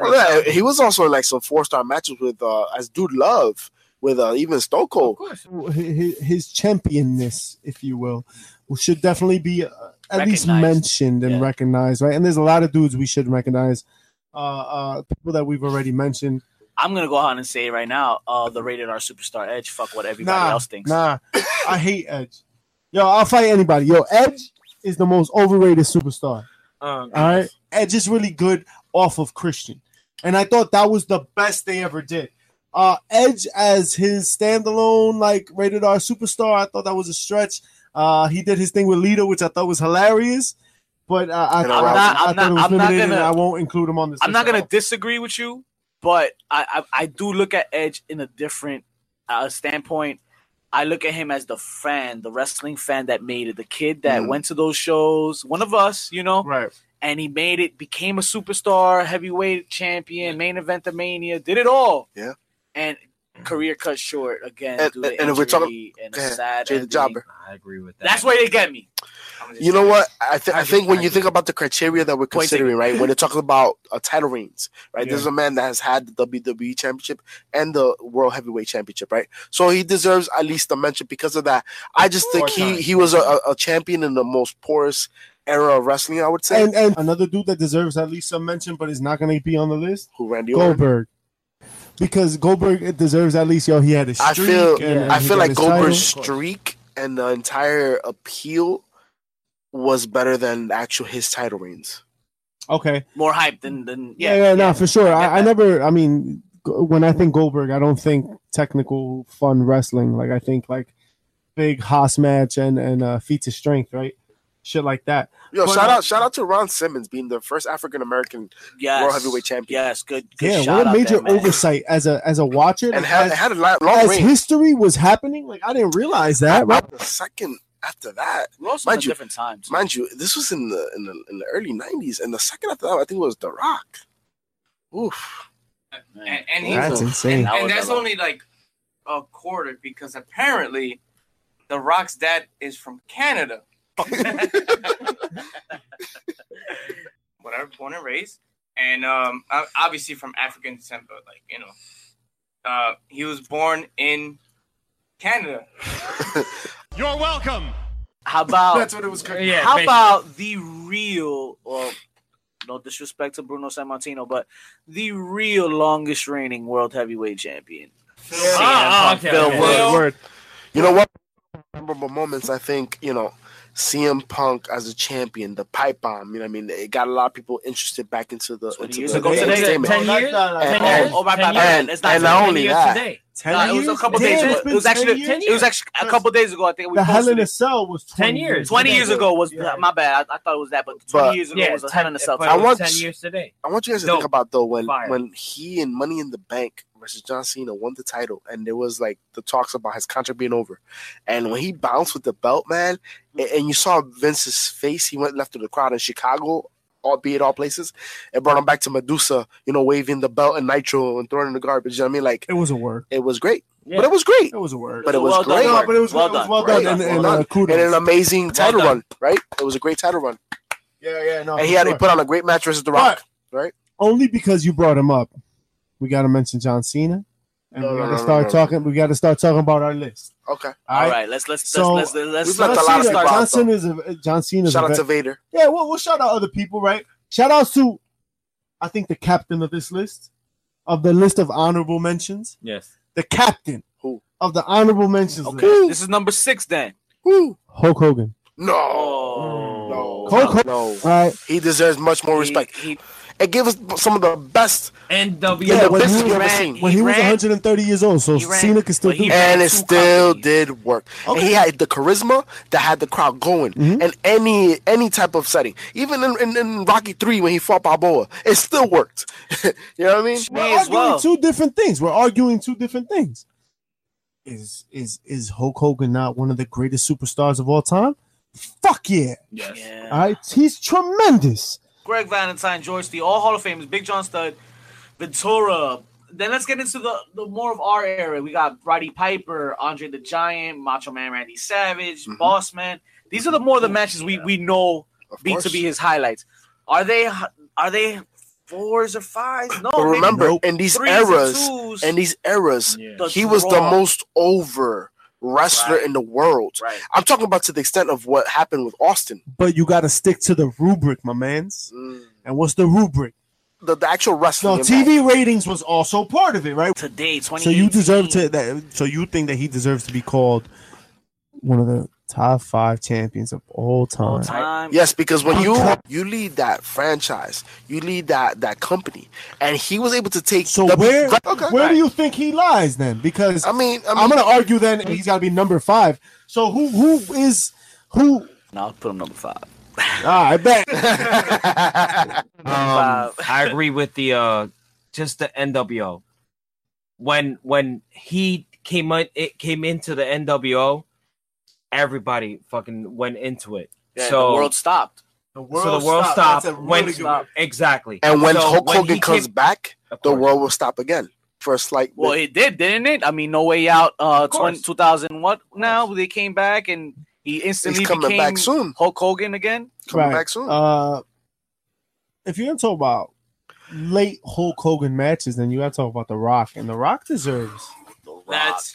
Well, yeah, he was also in like some four star matches with uh, as Dude Love with uh, even Stone Of Cold. course. his, his championness, if you will, should definitely be uh, at least mentioned and Yeah. recognized, right? And there's a lot of dudes we should recognize. Uh, uh, people that we've already mentioned. I'm gonna go ahead and say it right now. Uh, the rated R superstar Edge. Fuck what everybody Nah, else thinks. nah, I hate Edge. Yo, I'll fight anybody. Yo, Edge is the most overrated superstar. Um, All right, Edge is really good off of Christian, and I thought that was the best they ever did. Uh, Edge as his standalone like rated R superstar, I thought that was a stretch. Uh, he did his thing with Lita, which I thought was hilarious, but uh, I, And I, I'm not- I I'm thought not- I'm not gonna- I won't include him on this. I'm not gonna disagree with you, but I, I I do look at Edge in a different uh, standpoint. I look at him as the fan, the wrestling fan that made it, the kid that Mhm. went to those shows, one of us, you know, right. and he made it, became a superstar, heavyweight champion, main event of Mania, did it all. Yeah. And career cut short again. And- due to and- and if we're talking- and a Go sad Jay the. Jobber. I agree with that. That's where they get me. You know what? I, th- I I think when you think about the criteria that we're considering, right, when they're talking about uh, title reigns, right, Yeah. this is a man that has had the WWE Championship and the World Heavyweight Championship, right? So he deserves at least a mention because of that. I just think he he was a, a- a champion in the most porous era of wrestling, I would say. And and another dude that deserves at least some mention, but is not going to be on the list. who Randy Orton. Goldberg. Because Goldberg deserves at least yo he had a I streak. feel and, and I feel like Goldberg's title. streak and the entire appeal was better than actual his title reigns. Okay, More hype than than yeah, yeah. yeah, no, for sure. I, I never. I mean, when I think Goldberg, I don't think technical fun wrestling. Like I think like big Haas match and and uh, feats of strength, right? Shit like that. Yo, But, shout out shout out to Ron Simmons being the first African American yes. World Heavyweight Champion. Yes, good. good Yeah, shout what a major there, oversight as a as a watcher. and like, had, as, had a li- long as reign. history was happening, like I didn't realize that. Right? The second after that, We're also in Mind a you- different times. mind you, this was in the in the in the early '90s, and the second after that, I think it was The Rock. Oof. And, and he That's Ooh. insane. and, and that's a only like a quarter because apparently the Rock's dad is from Canada. Whatever, born and raised, and um, obviously from African descent, but like you know, uh, he was born in Canada. You're welcome. How about that's what it was. Yeah, how basically. about the real? Well, no disrespect to Bruno Sammartino, but the real longest reigning world heavyweight champion. CM Ah, okay, Phil okay. Wood. Word. You know what? Memorable moments. I think you know. CM Punk as a champion, the pipe bomb. You know, what I mean, it got a lot of people interested back into the 20 into years the ago today? entertainment. Ten No, years? that's not- Ten and- years? oh, my Ten bad, years? bad. It's not and not only that, today. Ten Nah, it was a couple Damn, days ago. It been was 10 actually years? it was actually a couple days ago. I think we the Hell in a. Cell was 10 years. Twenty years ago was Yeah. my bad. I, I thought it was that, but twenty But- years ago Yeah, was a Hell in a Cell. I want- ten years today. I want you guys to Dope. think about though when Fire. when he and Money in the Bank versus John Cena won the title, and there was like the talks about his contract being over, and when he bounced with the belt, man, a- and you saw Vince's face, he went left to the crowd in Chicago. Albeit all places, it brought him back to Madusa, you know, waving the belt and Nitro and throwing in the garbage. You know what I mean? Like It was a word. it was great, Yeah. but it was great, It was a word. but it was Well done, great, no, but it was Well well, it was done. well Great. done. And, and uh, kudos. and an amazing title done. run, right? It was a great title run, yeah, yeah, no. and he had sure. he put on a great match versus The Rock. right? only because you brought him up, we got to mention John Cena, and No, we no, got no, to start no, no. talking. We got to start talking about our list. Okay, All right, let's let's So, let's let's let's, let's, John a lot Cena, stuff John Cena is a John Cena. shout out to Vader. yeah. Well, we'll shout out other people, right? Shout outs to, I think the captain of this list, of the list of honorable mentions, Yes. the captain Who? of the honorable mentions Okay, list, this is number six then. Woo. Hulk Hogan. No, Oh. no, Hulk Hogan. no. All right. He deserves much more respect. He, he, It gave us some of the best, NW. Yeah, Yeah, the when business he, you ever ran- seen. when he, He was 130 years old, so he ran- Cena could still do it. and it still companies. did work. And he had the charisma that had the crowd going. Mhm. And any any type of setting, even in, in, in Rocky Three when he fought Balboa, it still worked. you know what I mean? We're as arguing well. two different things. We're arguing two different things. Is is is Hulk Hogan not one of the greatest superstars of all time? Fuck yeah! Yes. yeah. All right, he's tremendous. Greg Valentine, George the all Hall of Famers, Big John Studd, Ventura. Then let's get into the, the more of our era. We got Roddy Piper, Andre the Giant, Macho Man Randy Savage, Mhm. Boss Man. These are the more of the matches we, we know be to be his highlights. Are they are they fours or fives? No, But remember, Nope. in these threes and eras, twos. in these eras, Yeah. The he was the most over wrestler Right. in the world. right. I'm talking about to the extent of what happened with Austin. But you got to stick to the rubric, my man's. Mm. And what's the rubric? The, the actual wrestling. No, in that. TV ratings was also part of it, right? Today, twenty. So you deserve to. That, so you think that he deserves to be called one of the top five champions of all all time? time. Yes, because when you you lead that franchise, you lead that that company, and he was able to take. So the- where Okay. where do you think he lies then? Because I mean, I mean, I'm going to argue then he's got to be number five. So who who is who? No, I'll put him number five. Ah, I bet. Um, I agree with the uh just the NWO. When when he came on it came into the NWO, everybody fucking went into it. Yeah, so the world stopped. The so the world stopped That's a when really good exactly. and when So Hulk Hogan he comes came- back, the world will stop again for a slight. Well, bit. it did, didn't it? I mean, No Way Out, uh, 20, 2000, what now? They came back and he instantly He's coming became back soon. Hulk Hogan again. Coming Right. back soon. Uh, if you're gonna talk about late Hulk Hogan matches, then you gotta talk about The Rock, and The Rock deserves Let's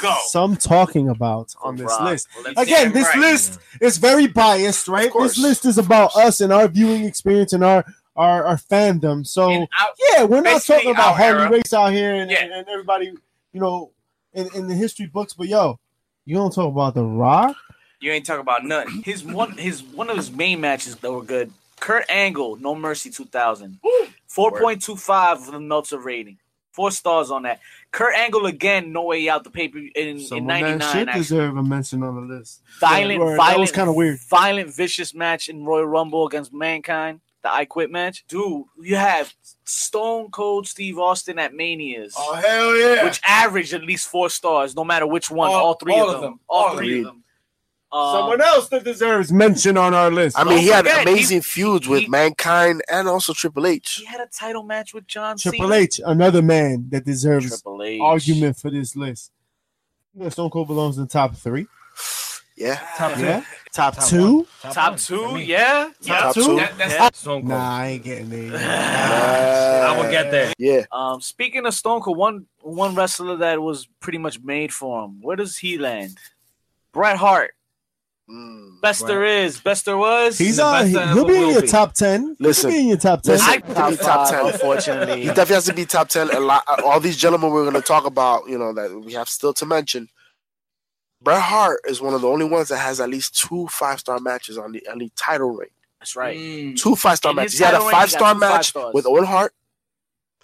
go. some talking about on this Rock. list. Let's Again, this right. list is very biased, right? This list is about us and our viewing experience and our our, our fandom. So our- yeah, we're not talking about our Harley. Race out here and, Yeah. and, and everybody, you know, in, in the history books. But yo, you don't talk about The Rock. You ain't talking about nothing. His one, his one of his main matches that were good. Kurt Angle, No Mercy 2000, 4.25 for the Meltzer rating, four stars on that. Kurt Angle again, No Way Out, the paper in, in Someone that 99. should actually. deserve a mention on the list. Violent, Word, that violent, was kinda weird. Violent, vicious match in Royal Rumble against Mankind. The I Quit match, dude. You have Stone Cold Steve Austin at Manias, Oh, hell yeah! which averaged at least four stars, no matter which one. All- All, three all of of them. them. All All three of of them. Um, Someone else that deserves mention on our list. I mean, he had forget, amazing feuds with he- Mankind and also Triple H. he had a title match with John Triple Cena. H, another man that deserves Triple H. argument for this list. You know, Stone Cold belongs in the top three. Yeah, Top two. Yeah, top, Top two. Top two, yeah. Yeah, Top two? That, that's Yeah. Stone Cold. Nah, I ain't getting there. I will get there. yeah. Um, speaking of Stone Cold, one one wrestler that was pretty much made for him. Where does he land? Bret Hart. Mm. Best there is, best there was. He's the on. best He'll be in your be. top ten. Listen. he'll be in your top ten. Listen. I to be top top 10. unfortunately. He definitely has to be top ten. A lot, all these gentlemen we're going to talk about, you know, that we have still to mention. Bret Hart is one of the only ones that has at least two five star matches on the elite title ring. That's right. Mm. Two five star matches. He had a title reign, he five star two five match with Owen Hart,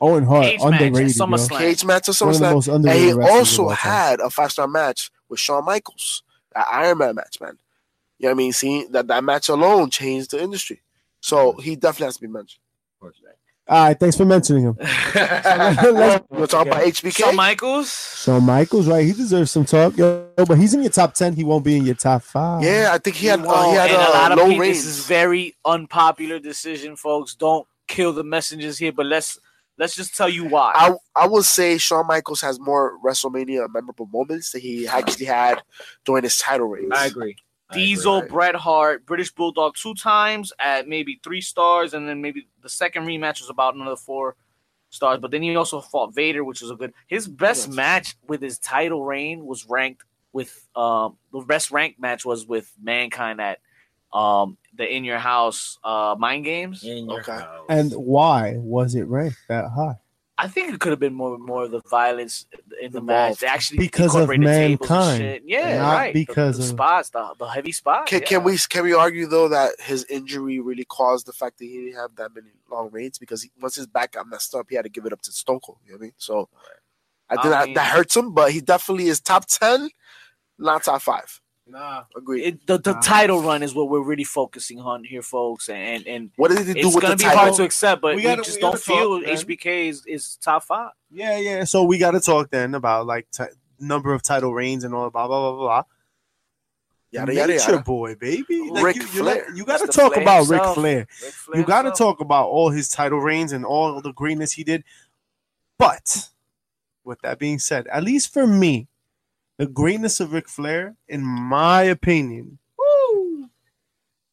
Owen Hart, Cage underrated, bro. SummerSlam. cage match at One of the SummerSlam, most and he underrated wrestlers of also had a five star match with Shawn Michaels, that Iron Man match, man. You know what I mean? Seeing that that match alone changed the industry. So he definitely has to be mentioned. All right, thanks for mentioning him. Let's- We'll talk about HBK. Shawn Michaels. Shawn Michaels, right? He deserves some talk, yo. But he's in your top ten. He won't be in your top five. yeah, I think he had uh, he had and a lot of low people. range. This is very unpopular decision, folks. Don't kill the messengers here, but let's let's just tell you why. I I would say Shawn Michaels has more WrestleMania memorable moments that he actually had during his title reigns. I agree. I agree. Diesel, right. Bret Hart, British Bulldog two times at maybe three stars, and then maybe the second rematch was about another four stars. But then he also fought Vader, which was a good. His best Yes. match with his title reign was ranked with um the best ranked match was with Mankind at um the In Your House uh Mind Games. In your Okay. house. And why was it ranked that high? I think it could have been more more of the violence in the Involved. match. They actually Because of incorporated tables and Mankind, shit. Yeah, not right. The- because the, of- spots, the, the heavy spots. Can, yeah. can we can we argue though that his injury really caused the fact that he didn't have that many long reigns because he, once his back got messed up, he had to give it up to Stone Cold. You know what I mean? So I think I that, mean- that hurts him, but he definitely is top ten, not top five. Nah. agree. It, the the Nah. title run is what we're really focusing on here, folks, and and what did he do with the thing? it's with gonna be title? hard to accept, but We we, gotta- just we don't gotta feel talk, man. HBK is, is top five. Yeah, yeah. So we got to talk then about like ti number of title reigns and all blah blah blah blah. Yada yada Nature yada. boy, baby. Ric you, you, Flair. you got to talk Flair about himself. Ric Flair. Ric Flair You got to talk about all his title reigns and all the greatness he did. But with that being said, at least for me, the greatness of Ric Flair, in my opinion,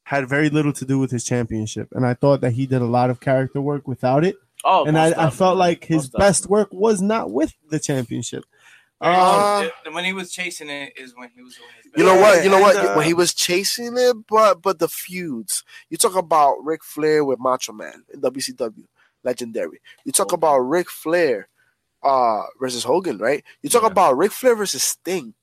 had very little to do with his championship. And I thought that he did a lot of character work without it. Oh, and I, I felt like his Most best work was not with the championship. Um, Uh, when he was chasing it is when he was doing his best. You know what? You know what? and, uh, when he was chasing it, but but the feuds. You talk about Ric Flair with Macho Man in WCW, legendary. You talk Hogan. about Ric Flair uh versus Hogan, right? You talk Yeah. about Ric Flair versus Sting.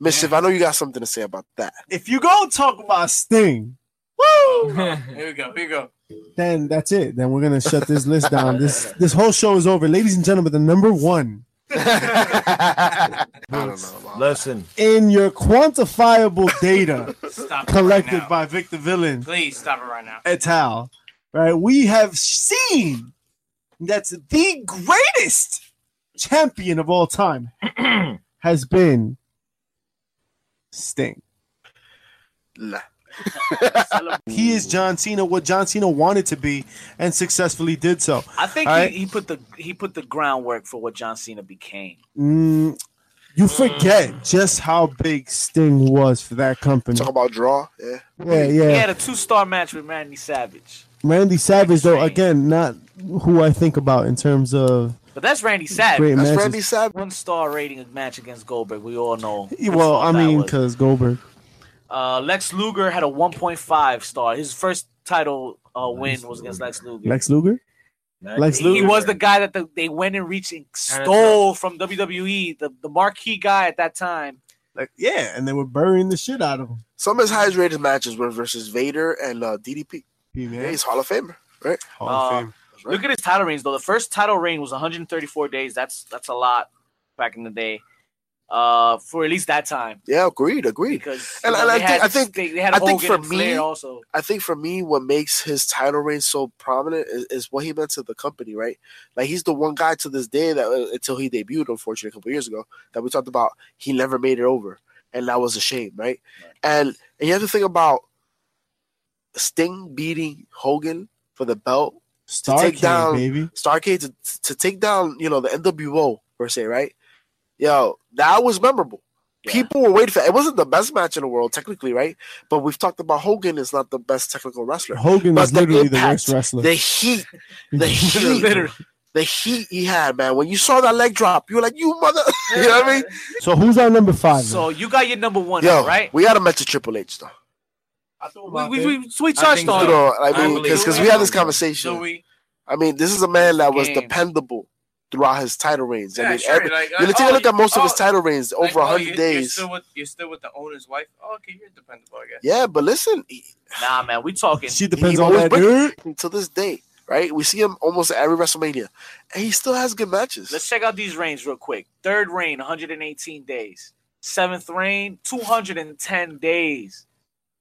Miss, I know you got something to say about that. if you go talk about Sting, woo! Here we go. Here we go. then that's it. Then we're gonna shut this list down. This this whole show is over, ladies and gentlemen. The number one I don't know. about Listen, in your quantifiable data collected right by Vick the Villain Please stop it right now. et al. Right, we have seen that's the greatest champion of all time has been Sting. He is John Cena, what John Cena wanted to be, and successfully did so. I think All right. he, he put the he put the groundwork for what John Cena became. Mm, you forget just how big Sting was for that company. Talk about draw. Yeah. Yeah, He had a two star match with Randy Savage, Randy Savage, though, Strange. again, not who I think about in terms of but that's Randy Savage. great That's matches. Randy Savage. One star rating match against Goldberg. We all know. Well, I mean, because Goldberg. Uh, Lex Luger had a 1.5 star. His first title uh, win was against Lex Luger. Lex Luger? Lex he, Luger? was the guy that the, they went and reached and stole from WWE, the, the marquee guy at that time. Like, yeah, and they were burying the shit out of him. Some of his highest rated matches were versus Vader and uh, DDP. P. Yeah, he's Hall of Famer, right? Hall Uh, of Fame. Right. Look at his title reigns though. The first title reign was 134 days. That's that's a lot back in the day. Uh, for at least that time Yeah, agreed, agreed. because And- you and I they think- had, I think- they, they had I think Hogan for me- also. I think for me, what makes his title reign so prominent is, is what he meant to the company, right? Like he's the one guy to this day that uh, until he debuted, unfortunately, a couple years ago, that we talked about, he never made it over, and that was a shame, right? And and you have to think about Sting beating Hogan for the belt, to take down- baby. Starcade to, to take down, you know, the NWO per se, right? Yo, that was memorable. Yeah. People were waiting for it. wasn't the best match in the world, technically, right? But we've talked about Hogan is not the best technical wrestler. Hogan But is the literally the impact, worst wrestler. The heat, the heat, Literally. the heat he had, man. When you saw that leg drop, you were like, "You mother," you know what I mean? So who's our number five? So you got your number one, Yo, right? we gotta mention Triple H though. We, we, we, we touched on so. it. I I mean, believe because we had this So conversation. we, I mean, this is a man that was Games. dependable throughout his title reigns. I yeah, mean, sure. every, like, you uh, take a oh, look at most of his oh, title reigns over oh, 100 you- You're days. still with you're still with the owner's wife. Oh, okay, you're dependable, I guess. Yeah, but listen, he- Nah, man, we talking. she depends on always that bring- dude. to this day, right? We see him almost at every WrestleMania, and he still has good matches. Let's check out these reigns real quick. Third reign, 118 days. Seventh reign, 210 days.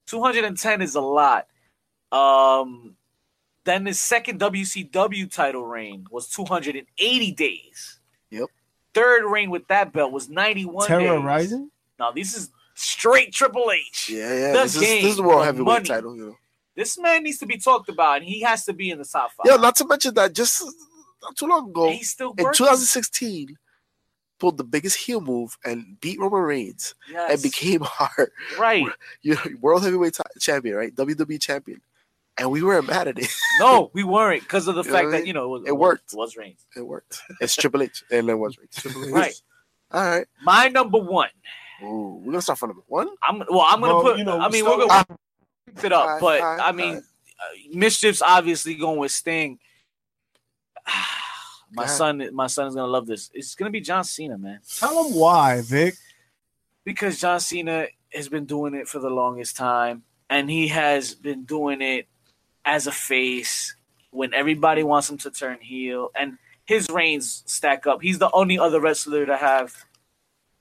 210 is a lot. Um, then his second WCW title reign was 280 days. Yep. Third reign with that belt was 91 Terror days. Rising. Now this is straight Triple H. yeah, yeah. The This is, this is the world heavyweight money. title. You know. This man needs to be talked about, and he has to be in the top five. Yeah, not to mention that just not too long ago, he's still in 2016, pulled the biggest heel move and beat Roman Reigns Yes. and became our right. you know, world heavyweight ti- champion, right? WWE champion. And we weren't mad at it. No, we weren't because of the You fact what I that mean? you know it, was, It worked. It was Reigns. It worked. It's Triple H, and it was Reigns. Right. All right. My number one. Ooh, we're gonna start from number one. I'm well. I'm gonna Well, put. you know, I mean, we're gonna pick it up, Alright, but alright, I mean, alright. uh, Myzchief's obviously going with Sting. my Go ahead. son, my son is gonna love this. It's gonna be John Cena, man, Tell him why, Vic. because John Cena has been doing it for the longest time, and he has been doing it as a face when everybody wants him to turn heel, and his reigns stack up. He's the only other wrestler to have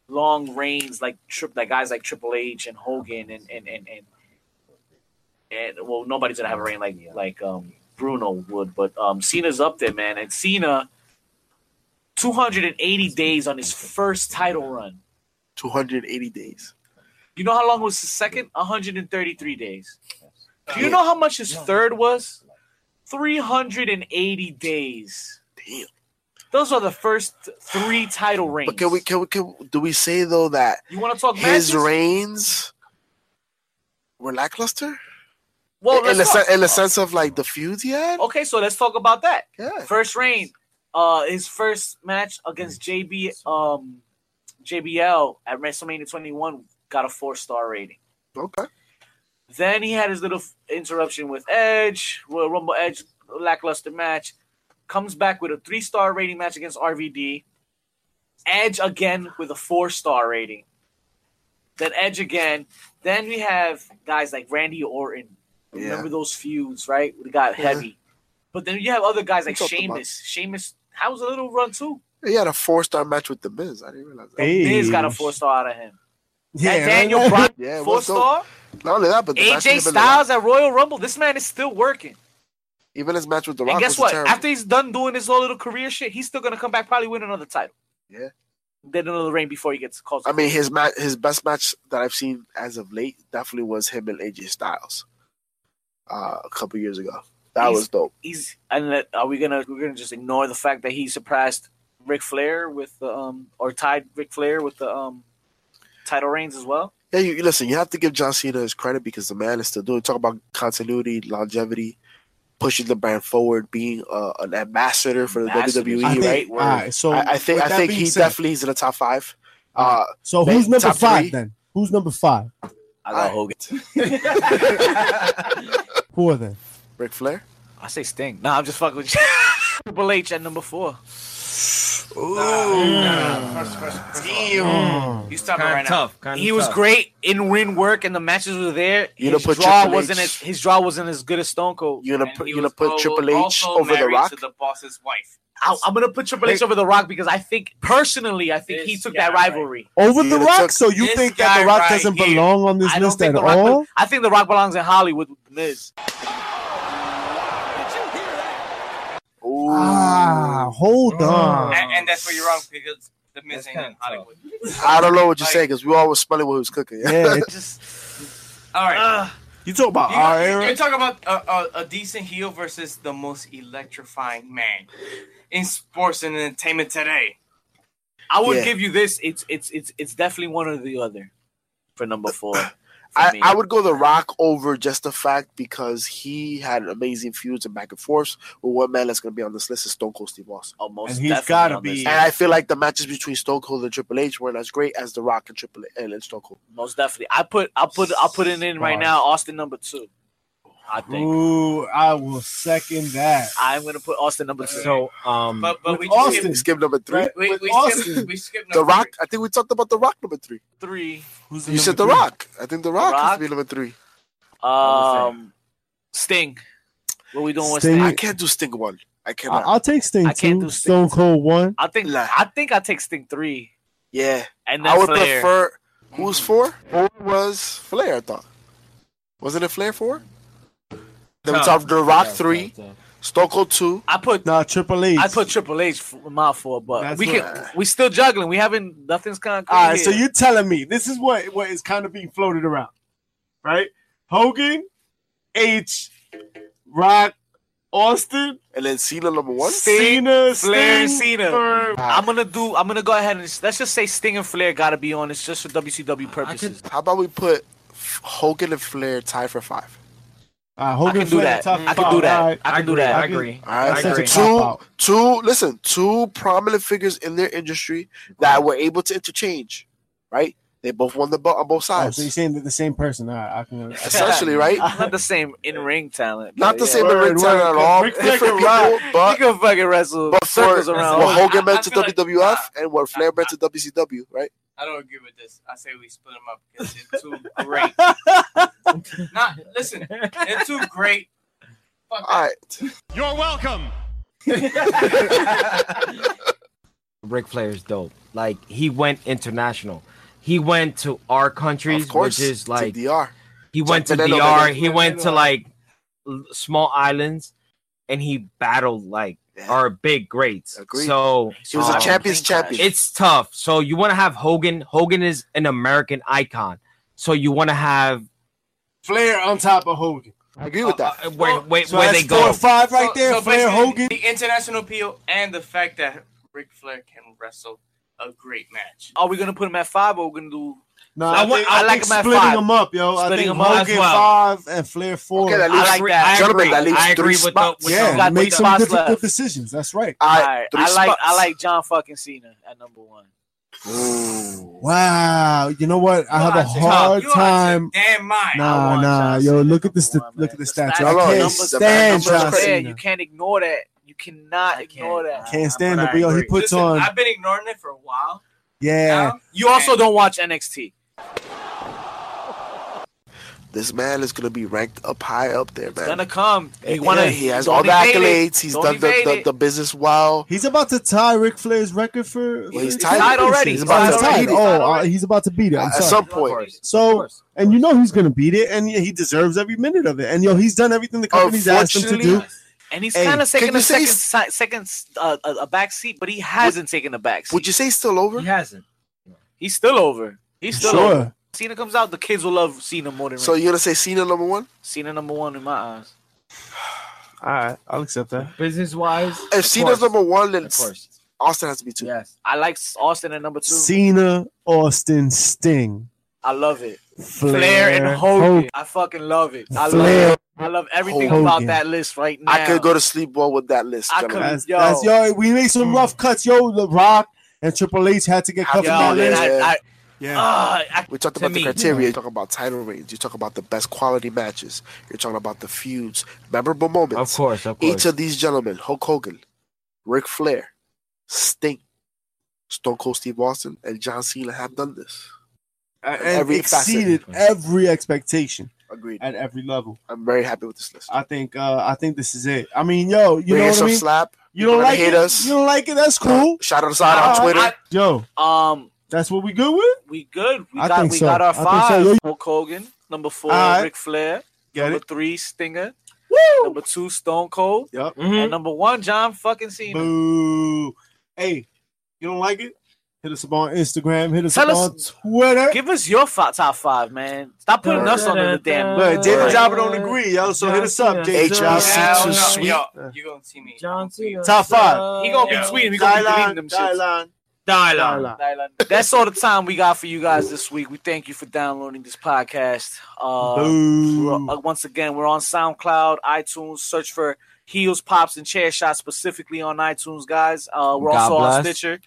long reigns like trip like guys like Triple H and Hogan and and and and, and well nobody's gonna have a reign like like um Bruno would, but um Cena's up there, man. And Cena 280 days on his first title run. 280 days. You know how long was his second? 133 days. Do you know how much his third was? 380 days. Damn. Those are the first three title reigns. But can we can we can do we say though that You want to talk his matches? reigns were lackluster? Well, in let's the talk- in the sense of like the feuds he had? Okay, so let's talk about that. Yeah. First reign, uh, his first match against JB, um, JBL at WrestleMania 21 got a four star rating. Okay. Then he had his little interruption with Edge, Royal Rumble Edge, lackluster match. Comes back with a three star rating match against RVD. Edge again with a four star rating. Then Edge again. Then we have guys like Randy Orton. Yeah. Remember those feuds, right? We got Yeah. heavy. But then you have other guys like We talked about- Sheamus. Sheamus, how was a little run too? He had a four star match with the Miz. I didn't realize that. Hey. Miz got a four star out of him. Yeah, and Daniel right? Bryan, Yeah, four was dope. star. Not only that, but the AJ with him and The Styles at Royal Rumble. This man is still working. Even his match with the Rock And guess was what? terrible. After he's done doing his whole little career shit, he's still gonna come back, probably win another title. Yeah. Then another reign before he gets called. I mean, his match, his best match that I've seen as of late definitely was him and AJ Styles. Uh, a couple years ago, that He's- was dope. he's and that, are we gonna we're gonna just ignore the fact that he surpassed Ric Flair with the um or tied Ric Flair with the um title reigns as well? Yeah, you you- listen. You have to give John Cena his credit because the man is still doing. Talk about continuity, longevity, pushing the brand forward, being uh, an ambassador for the Ambassador. WWE. I right? think, all right, so I, I think I think he said- definitely is in the top five. Uh, So Man, who's number five three. then? Who's number five? I got Alright. Hogan. Four then. Ric Flair. I say Sting. Nah, I'm just fucking with you. Triple H at number four. First, first, first Damn. Mm. He's talking Kind right of now. tough. Kind of He was great in ring work and the matches were there. You his don't put draw wasn't as his draw wasn't as good as Stone Cold. You're gonna put he you gonna put Triple H over the Rock? To the boss's wife. I, I'm gonna put Triple H over the Rock because I think personally, I think he took that rivalry. Over the Rock? took- So you think that the Rock right doesn't here. belong on this I list at the Rock. all? I think the Rock belongs in Hollywood with The Miz. Ooh. Ah, hold on. And, and that's where you're wrong because the Miz That's ain't in Hollywood. I don't know what you're Like- saying because we always was smelling what he was cooking. Yeah, it- Just All right. uh, you talk about You our era. You're talking about a, a, a decent heel versus the most electrifying man in sports and entertainment today. I would Yeah. give you this. It's it's it's it's definitely one or the other for number four. for I, me. I would go The Rock over just the fact because he had amazing feuds and back and forth. But one man that's going to be on this list is Stone Cold Steve Austin. oh, most And he's definitely gotta on this be- And I feel like the matches between Stone Cold and Triple H weren't as great as The Rock and Triple H and, and Stone Cold. Most definitely. I put I'll put I'll put it in right now. Austin number two. I think Ooh, I will second that. I'm gonna put Austin number two. So um, But but we Austin. skipped, Skip number three. Right. we, we Austin. skipped we skipped The Rock. three. I think we talked about The Rock number three. three. Who's You said The Rock. I think The Rock, has Rock? to be number three. Um, Sting. What we doing with Sting. Sting? I can't do Sting one. I cannot. I'll take Sting I can't two. do Sting Stone Cold one. I think Nah. I think I take Sting three, yeah, and then I would Flair. prefer. Who was four? Four was Flair. I thought. Wasn't it Flair four? Then we Tough. talked The Rock tough, three, tough, tough. Two. I put Nah, Triple H. I put Triple H for my four, but That's we what- can we still juggling. We haven't nothing's kind of All right, so you're telling me this is what what is kind of being floated around, right? Hogan, H, Rock, Austin, And then Cena number one. Sting, Cena, Flair, Sting, Cena. Flair. I'm gonna do. I'm gonna go ahead and let's just say Sting and Flair got to be on. It's just for WCW purposes. How about we put Hogan and Flair tie for five? Uh, I can do that. I can do that. All right. I can do that. I I can- agree. All right, That's such a agree. two, two. Listen, two prominent figures in their industry that were able to interchange. Right? They both won the belt on both Oh, sides. so you're saying that the same person? All right, I can. Essentially, right? Not the same in ring talent. Not the yeah. same in ring talent word, at all. Different people, but you can fucking wrestle but for circles around. what Hogan meant to like- WWF and what Flair meant to WCW, right? I don't agree with this. I say we split them up because they're too great. Not listen, they're too great. Fuck All that. right. You're welcome. Ric Flair's dope. Like he went international. He went to our countries, course, which is to like DR. he went to Jack DR. He went to like small islands, and he battled like Yeah. our big greats. Agreed. So He was a um, champion's champion. It's tough. So you want to have Hogan. Hogan is an American icon. So you want to have Flair on top of Hogan. I agree with that. uh, where, where, So where that's they four go. or five right So- there. so Flair, Hogan. the international appeal, and the fact that Ric Flair can wrestle a great match. Are we gonna put him at five or we're gonna do? No, I I, want- think, I I, like think splitting five. them up, yo. I think them up Hogan well. five and Flair four. Okay, that I leaves, like that. I agree. that leaves I three agree with the, spots. with yeah, the, got make three some spots difficult left. decisions. That's right. All All right, right, I like I like John fucking Cena at number one. Ooh. Wow, you know what? I have a You out your- hard you out your time. Damn mind. Nah, nah, yo, look at this. st- look at the The stats. stats- I can't numbers- stand John are crazy. Yeah, Cena. you can't ignore that. You cannot I ignore can't. that. Can't stand But it, but yo, he puts Listen, on. I've been ignoring it for a while. Yeah, Now, You also don't watch NXT. This man is gonna be ranked up high up there, man. It's man. gonna come. You Yeah, wanna? he has don't all the evade accolades. He's Don't done the, evade the, the business well. he's about to tie Ric Flair's record for. Well, he's for- tied Tied already. He's He's about to tied tie already. it. He's Oh, uh, he's about to beat it. I'm At sorry. some point, So, and you know he's gonna beat it, and he deserves every minute of it. And yo, he's done everything the company's asked him to do. And he's Hey, kind of taking a second, si- second, uh, a, a back seat, but he hasn't taken a back seat. would you say he's still over? He hasn't. He's still over. He's still Sure. over. Cena comes out, the kids will love Cena more than So Ric. you're gonna say Cena number one? Cena number one in my eyes. All right, I'll accept that. Business wise, If Cena's number one, then of course, Austin has to be two. yes. I like Austin at number two. Cena, Austin, Sting, I love it. Flair, Flair, and Hogan. I fucking love it. I love Flair. it. I love everything Hogan. about that list right now. I could go to sleep well with that list. I could- That's, Yo. that's yo. We made some rough cuts, yo. The Rock and Triple H had to get cut Yo, from that list. I, I, Yeah, uh, I, We talked about me. the criteria. You talk about title reigns. You talk about the best quality matches. You're talking about the feuds, memorable moments. Of course, of course. Each of these gentlemen, Hulk Hogan, Ric Flair, Sting, Stone Cold Steve Austin, and John Cena have done this. and every exceeded facet. every expectation Agreed. at every level. I'm very happy with this list. I think. uh I think this is it. I mean, yo, you Bring know what I some mean. slap. You don't like hate it. us. You don't like it. That's cool. Shout us out Uh, on Twitter. I- Yo, um, that's what we good with. we good. We I got think we so. got our I think so. five. Hulk Hogan. Number four, All right. Ric Flair. Get number it? three, Stinger. Woo! Number two, Stone Cold. Yep. Mm-hmm. And number one, John fucking Cena. Boo. Hey, you don't like it? Hit us up on Instagram. Hit us Tell up us- on Twitter. Give us your fi- top five, man. Stop putting us on the damn. Look, David Right. Jabba don't agree, yo. So hit us up, Jay. HBC Jabba. too no, sweet. Yo, you gonna see me. John Cena. Top five. He gonna be Yeah. tweeting. He gonna be deleting Thailand, them shits. Thailand. Dylan. That's all the time we got for you guys this week. We thank you for downloading this podcast. Uh, uh, once again, we're on SoundCloud, iTunes. Search for Heels, Pops, and Chair Shots specifically on iTunes, guys. Uh, we're God also on. Stitcher.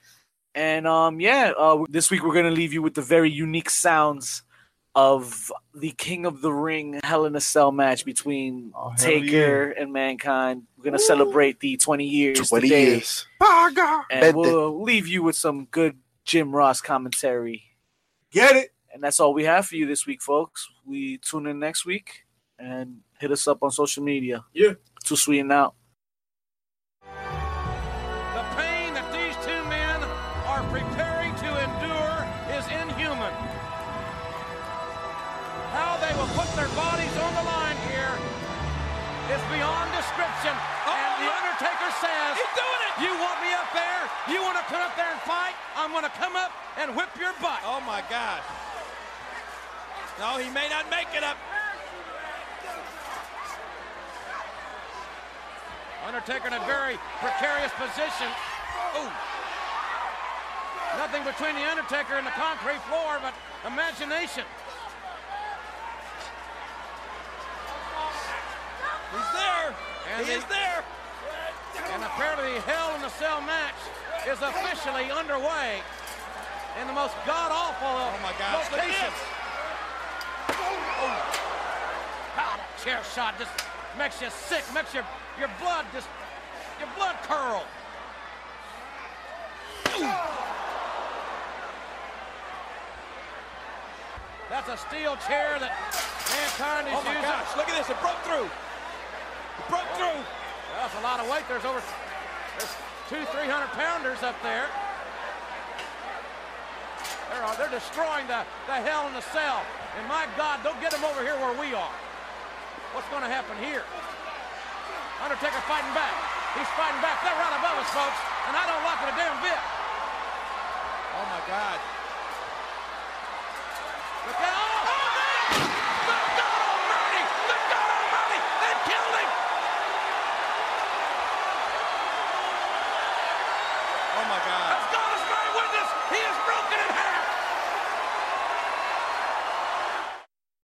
And um, yeah, uh, this week we're going to leave you with the very unique sounds of the King of the Ring Hell in a Cell match between Oh, hell Taker and Mankind. We're going to celebrate the 20 years. 20 today. years. And Bet we'll leave you with some good Jim Ross commentary. Get it? And that's all we have for you this week, folks. We tune in next week and hit us up on social media. Yeah. Too sweet and out. Put their bodies on the line here is beyond description. Oh, and the Undertaker says, He's doing it! You want me up there? You want to come up there and fight? I'm going to come up and whip your butt. Oh my gosh. No, he may not make it up. Undertaker in a very precarious position. Ooh. Nothing between the Undertaker and the concrete floor but imagination. He's there. And he is there. And apparently the Hell in a Cell match is officially underway in the most god-awful of oh my God. locations. Oh. God, that chair shot just makes you sick, makes your, your blood just, your blood curl. That's a steel chair that Mankind is Oh my using. gosh, look at this, it broke through. Well, that's a lot of weight. There's over there's two, three hundred pounders up there. They're, uh, they're destroying the, the hell in the cell. And my God, don't get them over here where we are. What's going to happen here? Undertaker fighting back. He's fighting back. They're right above us, folks. And I don't like it a damn bit. Oh, my God. Look out.